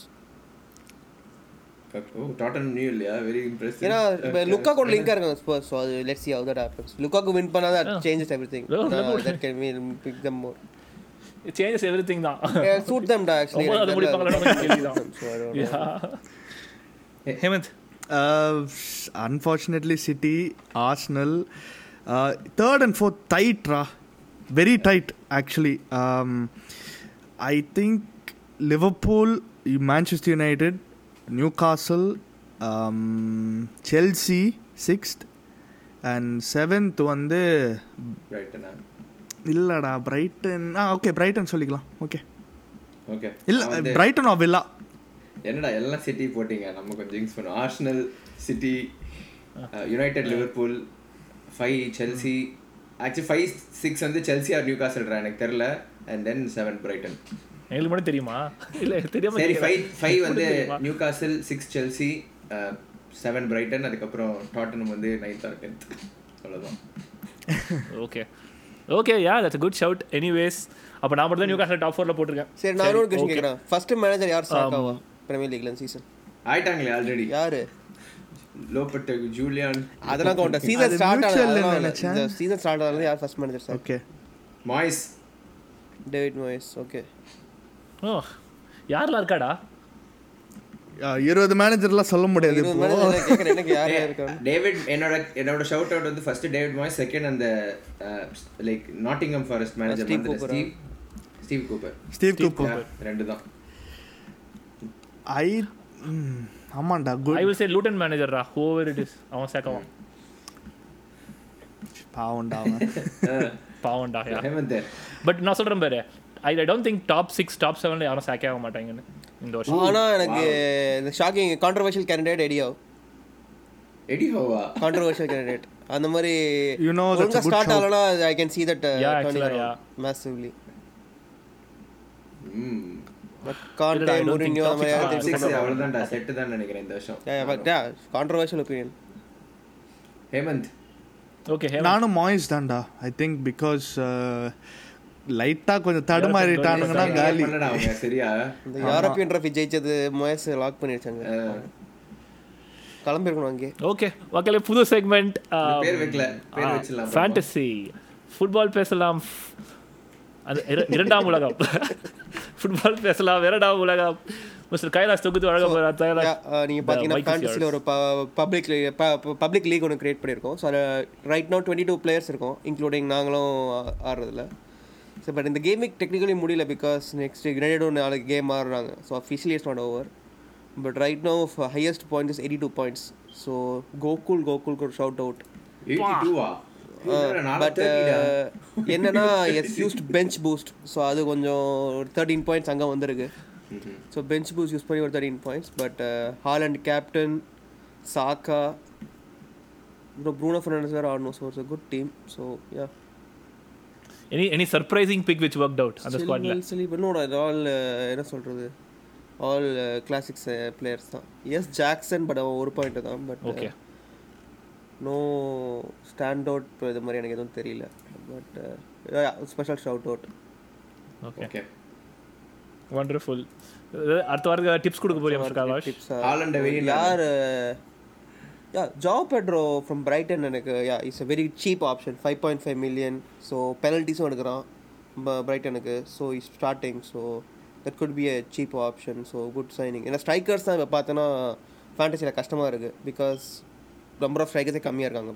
Tottenham new இல்லையா வெரி இம்ப்ரெசிவ் ஏன்னா இப்போ லுக்கா கூட லிங்காக இருக்காங்க ஸ்பர்ஸ் ஸோ அது let's see how that happens லுக்காக்கு win பண்ணால் that changes everything. That can mean pick them more changes everything தான். சூட் தம் டா ஆக்சுவலி ஒன்பதாவது முடிப்பாங்களா கேள்விதான் Hemant unfortunately City Arsenal third and fourth tight raw very tight actually I think Liverpool Manchester United Newcastle Chelsea sixth and seventh வந்து இல்லைடா Brighton ஆ okay Brighton சொல்லிக்கலாம் okay okay இல்லை Brighton of Villa என்னடா எல்லாம் City போட்டீங்க நம்ம கொஞ்சம் ஜிங்ஸ் பண்ணுவோம். Arsenal City United Liverpool five Chelsea actually five six வந்து செல்சி ஆர் நியூ காசல்ரா எனக்கு தெரில அண்ட் தென் செவன் பிரைட்டன் எங்களுக்கு மட்டும் தெரியுமா? இல்ல தெரியாம சரி ஃபைவ். ஃபைவ் வந்து? Newcastle six Chelsea seven Brighton அதுக்கப்புறம் டாட்டனம் வந்து நைன்த் ஆர் டென்த் அவ்வளோதான் okay okay yeah that's good shout anyways அப்போ நான் மட்டும் தான் நியூ காஸ்டல் டாப் ஃபோரில் போட்டிருக்கேன். சரி நான் இன்னொரு கொஸ்டின் okay. கேட்குறேன் ஃபர்ஸ்ட் மேனேஜர் யார் ஸ்டார்ட் ஆவா? பிரீமியர் லீக்ல சீசன் ஆயிட்டாங்களே ஆல்ரெடி யாரு? லோபட்ட ஜூலியான். அதெல்லாம் கவுண்ட சீசன் ஸ்டார்ட் ஆனது. சீசன் ஸ்டார்ட் ஆனது யார் first manager sir okay Moyes David Moyes okay oh யாரெல்லாம் இருக்காடா? இருபது மேனேஜர்லாம் சொல்ல முடியாது டேவிட் என்னோட என்னோட ஷவுட் அவுட் வந்து ஃபர்ஸ்ட் டேவிட் மாய்ஸ் செகண்ட் அந்த like Nottingham Forest manager Steve வந்து Cooper. Steve Steve Cooper. Steve Cooper. ரெண்டு தான் ஐ ஆமாண்டா I good will say Luton manager raw however it is அவன் சேக்கவான் பாவம்டா அவன். ஹேமந்த் பட் நான் சொல்றேன் பாரு I don't think top six top செவன்ல யாரும் சேக்கே ஆக மாட்டாங்கன்னு இந்த வருஷம். ஆனா எனக்கு இந்த ஷாக்கிங் கான்ட்ரவர்ஷியல் கேண்டிடேட் எடியோ எடி ஹோவா கான்ட்ரவர்ஷியல் கேண்டிடேட் அந்த மாதிரி You know, that's a ஒழுங்கா start. ஆகலனா I can see that Yeah, actually, yeah. Massively hmm but Conte I don't think Mourinho அந்த top மாதிரி six யாரும் சிக்ஸ் அவ்வளோதான்டா செட்டு தான் நினைக்கிறேன் இந்த வருஷம். But yeah controversial opinion Hemant. Okay நானும் மாய்ஸ் தான்டா. ஐ திங்க் பிகாஸ் லைட்டா கொஞ்சம் தடுமாறிட்டானுங்கன்னா காலி. சரியா இந்த யூரோப்பியன் ட்ராஃபி ஜெயிச்சது மோயஸ் லாக் பண்ணி வச்சாங்க அஹ், கிளம்பிருக்கணும் அங்கே ஓகே ஓகே புது செக்மெண்ட் பேர் வைக்கல. பேர் வச்சிடலாம் ஃபேண்டசி ஃபுட்பால் பேசலாம். இர- இரண்டாம் உலகம். ஃபுட்பால் பேசலாம் இரண்டாம் உலகம். மிஸ்டர் கைலாஷ் தொகுத்து வழங்க போகிறார் கைலாஷ். நீங்கள் பார்த்தீங்கன்னா ஃபேண்டசியில் ஒரு பப்ளிக் பப்ளிக் லீக் ஒன்று கிரியேட் பண்ணியிருக்கோம். So right now twenty two players இருக்கோம் இன்க்ளூடிங் நாங்களும் ஆ- ஆடுறதுல. ஸோ பட் இந்த கேமிங் டெக்னிக்கலி முடியல பிகாஸ் நெக்ஸ்ட் யுனைடெடும் நாளைக்கு கேம் ஆடுறாங்க so officially it's not over but right now highest point is eighty two points so Gokul கோகுல்க்கு ஒரு ஷவுட் அவுட் பட் என்னன்னா S used bench boost so அது கொஞ்சம் ஒரு தேர்ட்டீன் பாயிண்ட்ஸ் அங்கே வந்திருக்கு. ஸோ பெஞ்ச் பூஸ்ட் யூஸ் பண்ணி ஒரு thirteen points but Haaland captain Saka அப்புறம் ப்ரூனோ ஃபெர்னாண்டஸ் வேறு ஆடணும். So it's good team so yeah any any surprising pick which work out அந்த ஸ்குவாட்ல சொல்லி பண்ணோட ஆல் என்ன சொல்கிறது ஆல் கிளாசிக்ஸ் பிளேயர்ஸ் தான். எஸ் ஜாக்சன் பட் அவன் ஒரு பாயிண்ட் தான் but okay no stand out இது மாதிரி எனக்கு எதுவும் தெரியல. But special shout out okay okay wonderful அடுத்த வாரத்துக்கு டிப்ஸ் கொடுக்க கைலாஷ் டிப்ஸ் வெளியில யார்? Yeah João Pedro from Brighton எனக்கு yeah it's a very cheap option five point five million so பெனல்ட்டிஸும் எடுக்கிறான் பிரைட்டனுக்கு so is starting so that could be a cheap option so good signing ஏன்னா strikers தான் இப்போ பார்த்தோன்னா ஃபேண்டசியில் கஷ்டமாக இருக்குது பிகாஸ் நம்பர் ஆஃப் ஸ்ட்ரைக்கர்ஸே கம்மியாக இருக்காங்க.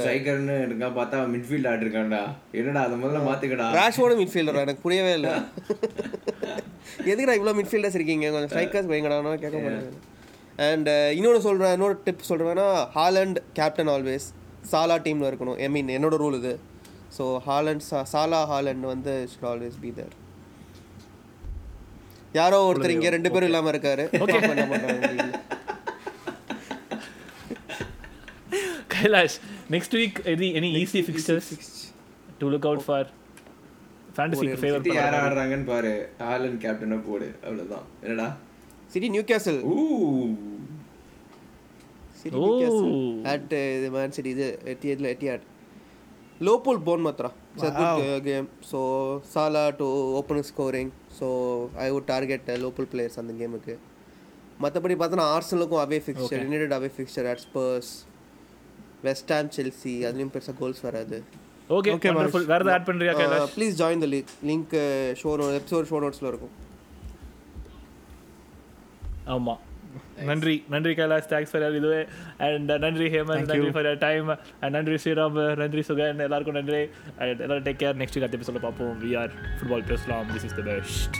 ஸ்ட்ரைக்கர்னு இருக்கா பார்த்தா மிட்ஃபீல்ட் ஆட் இருக்கான்டா என்னடா அதை முதல்ல மாத்துக்கடா. ராஷோட மிட்ஃபீல்டர் எனக்கு புரியவே இல்லை. எதுக்குடா இவ்வளோ மிட்ஃபீல்டர்ஸ் இருக்கீங்க? கொஞ்சம் ஸ்ட்ரைக்கர்ஸ் வைங்கடானா கேட்க மாட்டேங்க அண்ட் இன்னொன்று சொல்கிறேன் இன்னொரு டிப் சொல்கிறேன்னா ஹாலண்ட் கேப்டன் ஆல்வேஸ் சாலா டீமில் இருக்கணும். ஐ மீன் என்னோட ரூல் இது. ஸோ ஹாலண்ட் சா சாலா ஹாலண்ட் வந்து ஷுட் ஆல்வேஸ் பி தேர் யாரோ ஒருத்தர் இங்கே ரெண்டு பேரும் இல்லாமல் இருக்காரு. Kailash next week any any easy fixtures to look out for fantasy favour யார் ஆடுறாங்கன்னு பாரு. ஹாலண்ட் கேப்டனை போடு. அவ்வளவுதான். என்னடா? City Newcastle City Newcastle at இது மேன் சிட்டி இது எட்டியடில் எட்டியாட் லோபோல் போன் மாத்ரா it's a good game so Salah to open scoring so I would target local players அந்த கேமுக்கு மற்றபடி பார்த்தோன்னா ஆர்சனலுக்கும் away United away fixture at Spurs West Ham Chelsea அதுலேயும் பெருசாக கோல்ஸ் வராது. ஓகே ஓகே வேற add please join the link link show episode show நோட்ஸில் இருக்கும். ஆமா. நன்றி நன்றி கைலாஷ் தேங்க்ஸ் ஃபார் இதுவே. அண்ட் நன்றி ஹேமந்த் நன்றி ஃபார் யர் டைம் அண்ட் நன்றி ஸ்ரீராம் நன்றி சுகன் எல்லாருக்கும் நன்றி. அண்ட் எல்லாரும் டேக் கேர் நெக்ஸ்ட் வீக் அடுத்த எபிசோட பார்ப்போம். வி ஆர் ஃபுட்பால் பேசலாம் திஸ் இஸ் த பெஸ்ட்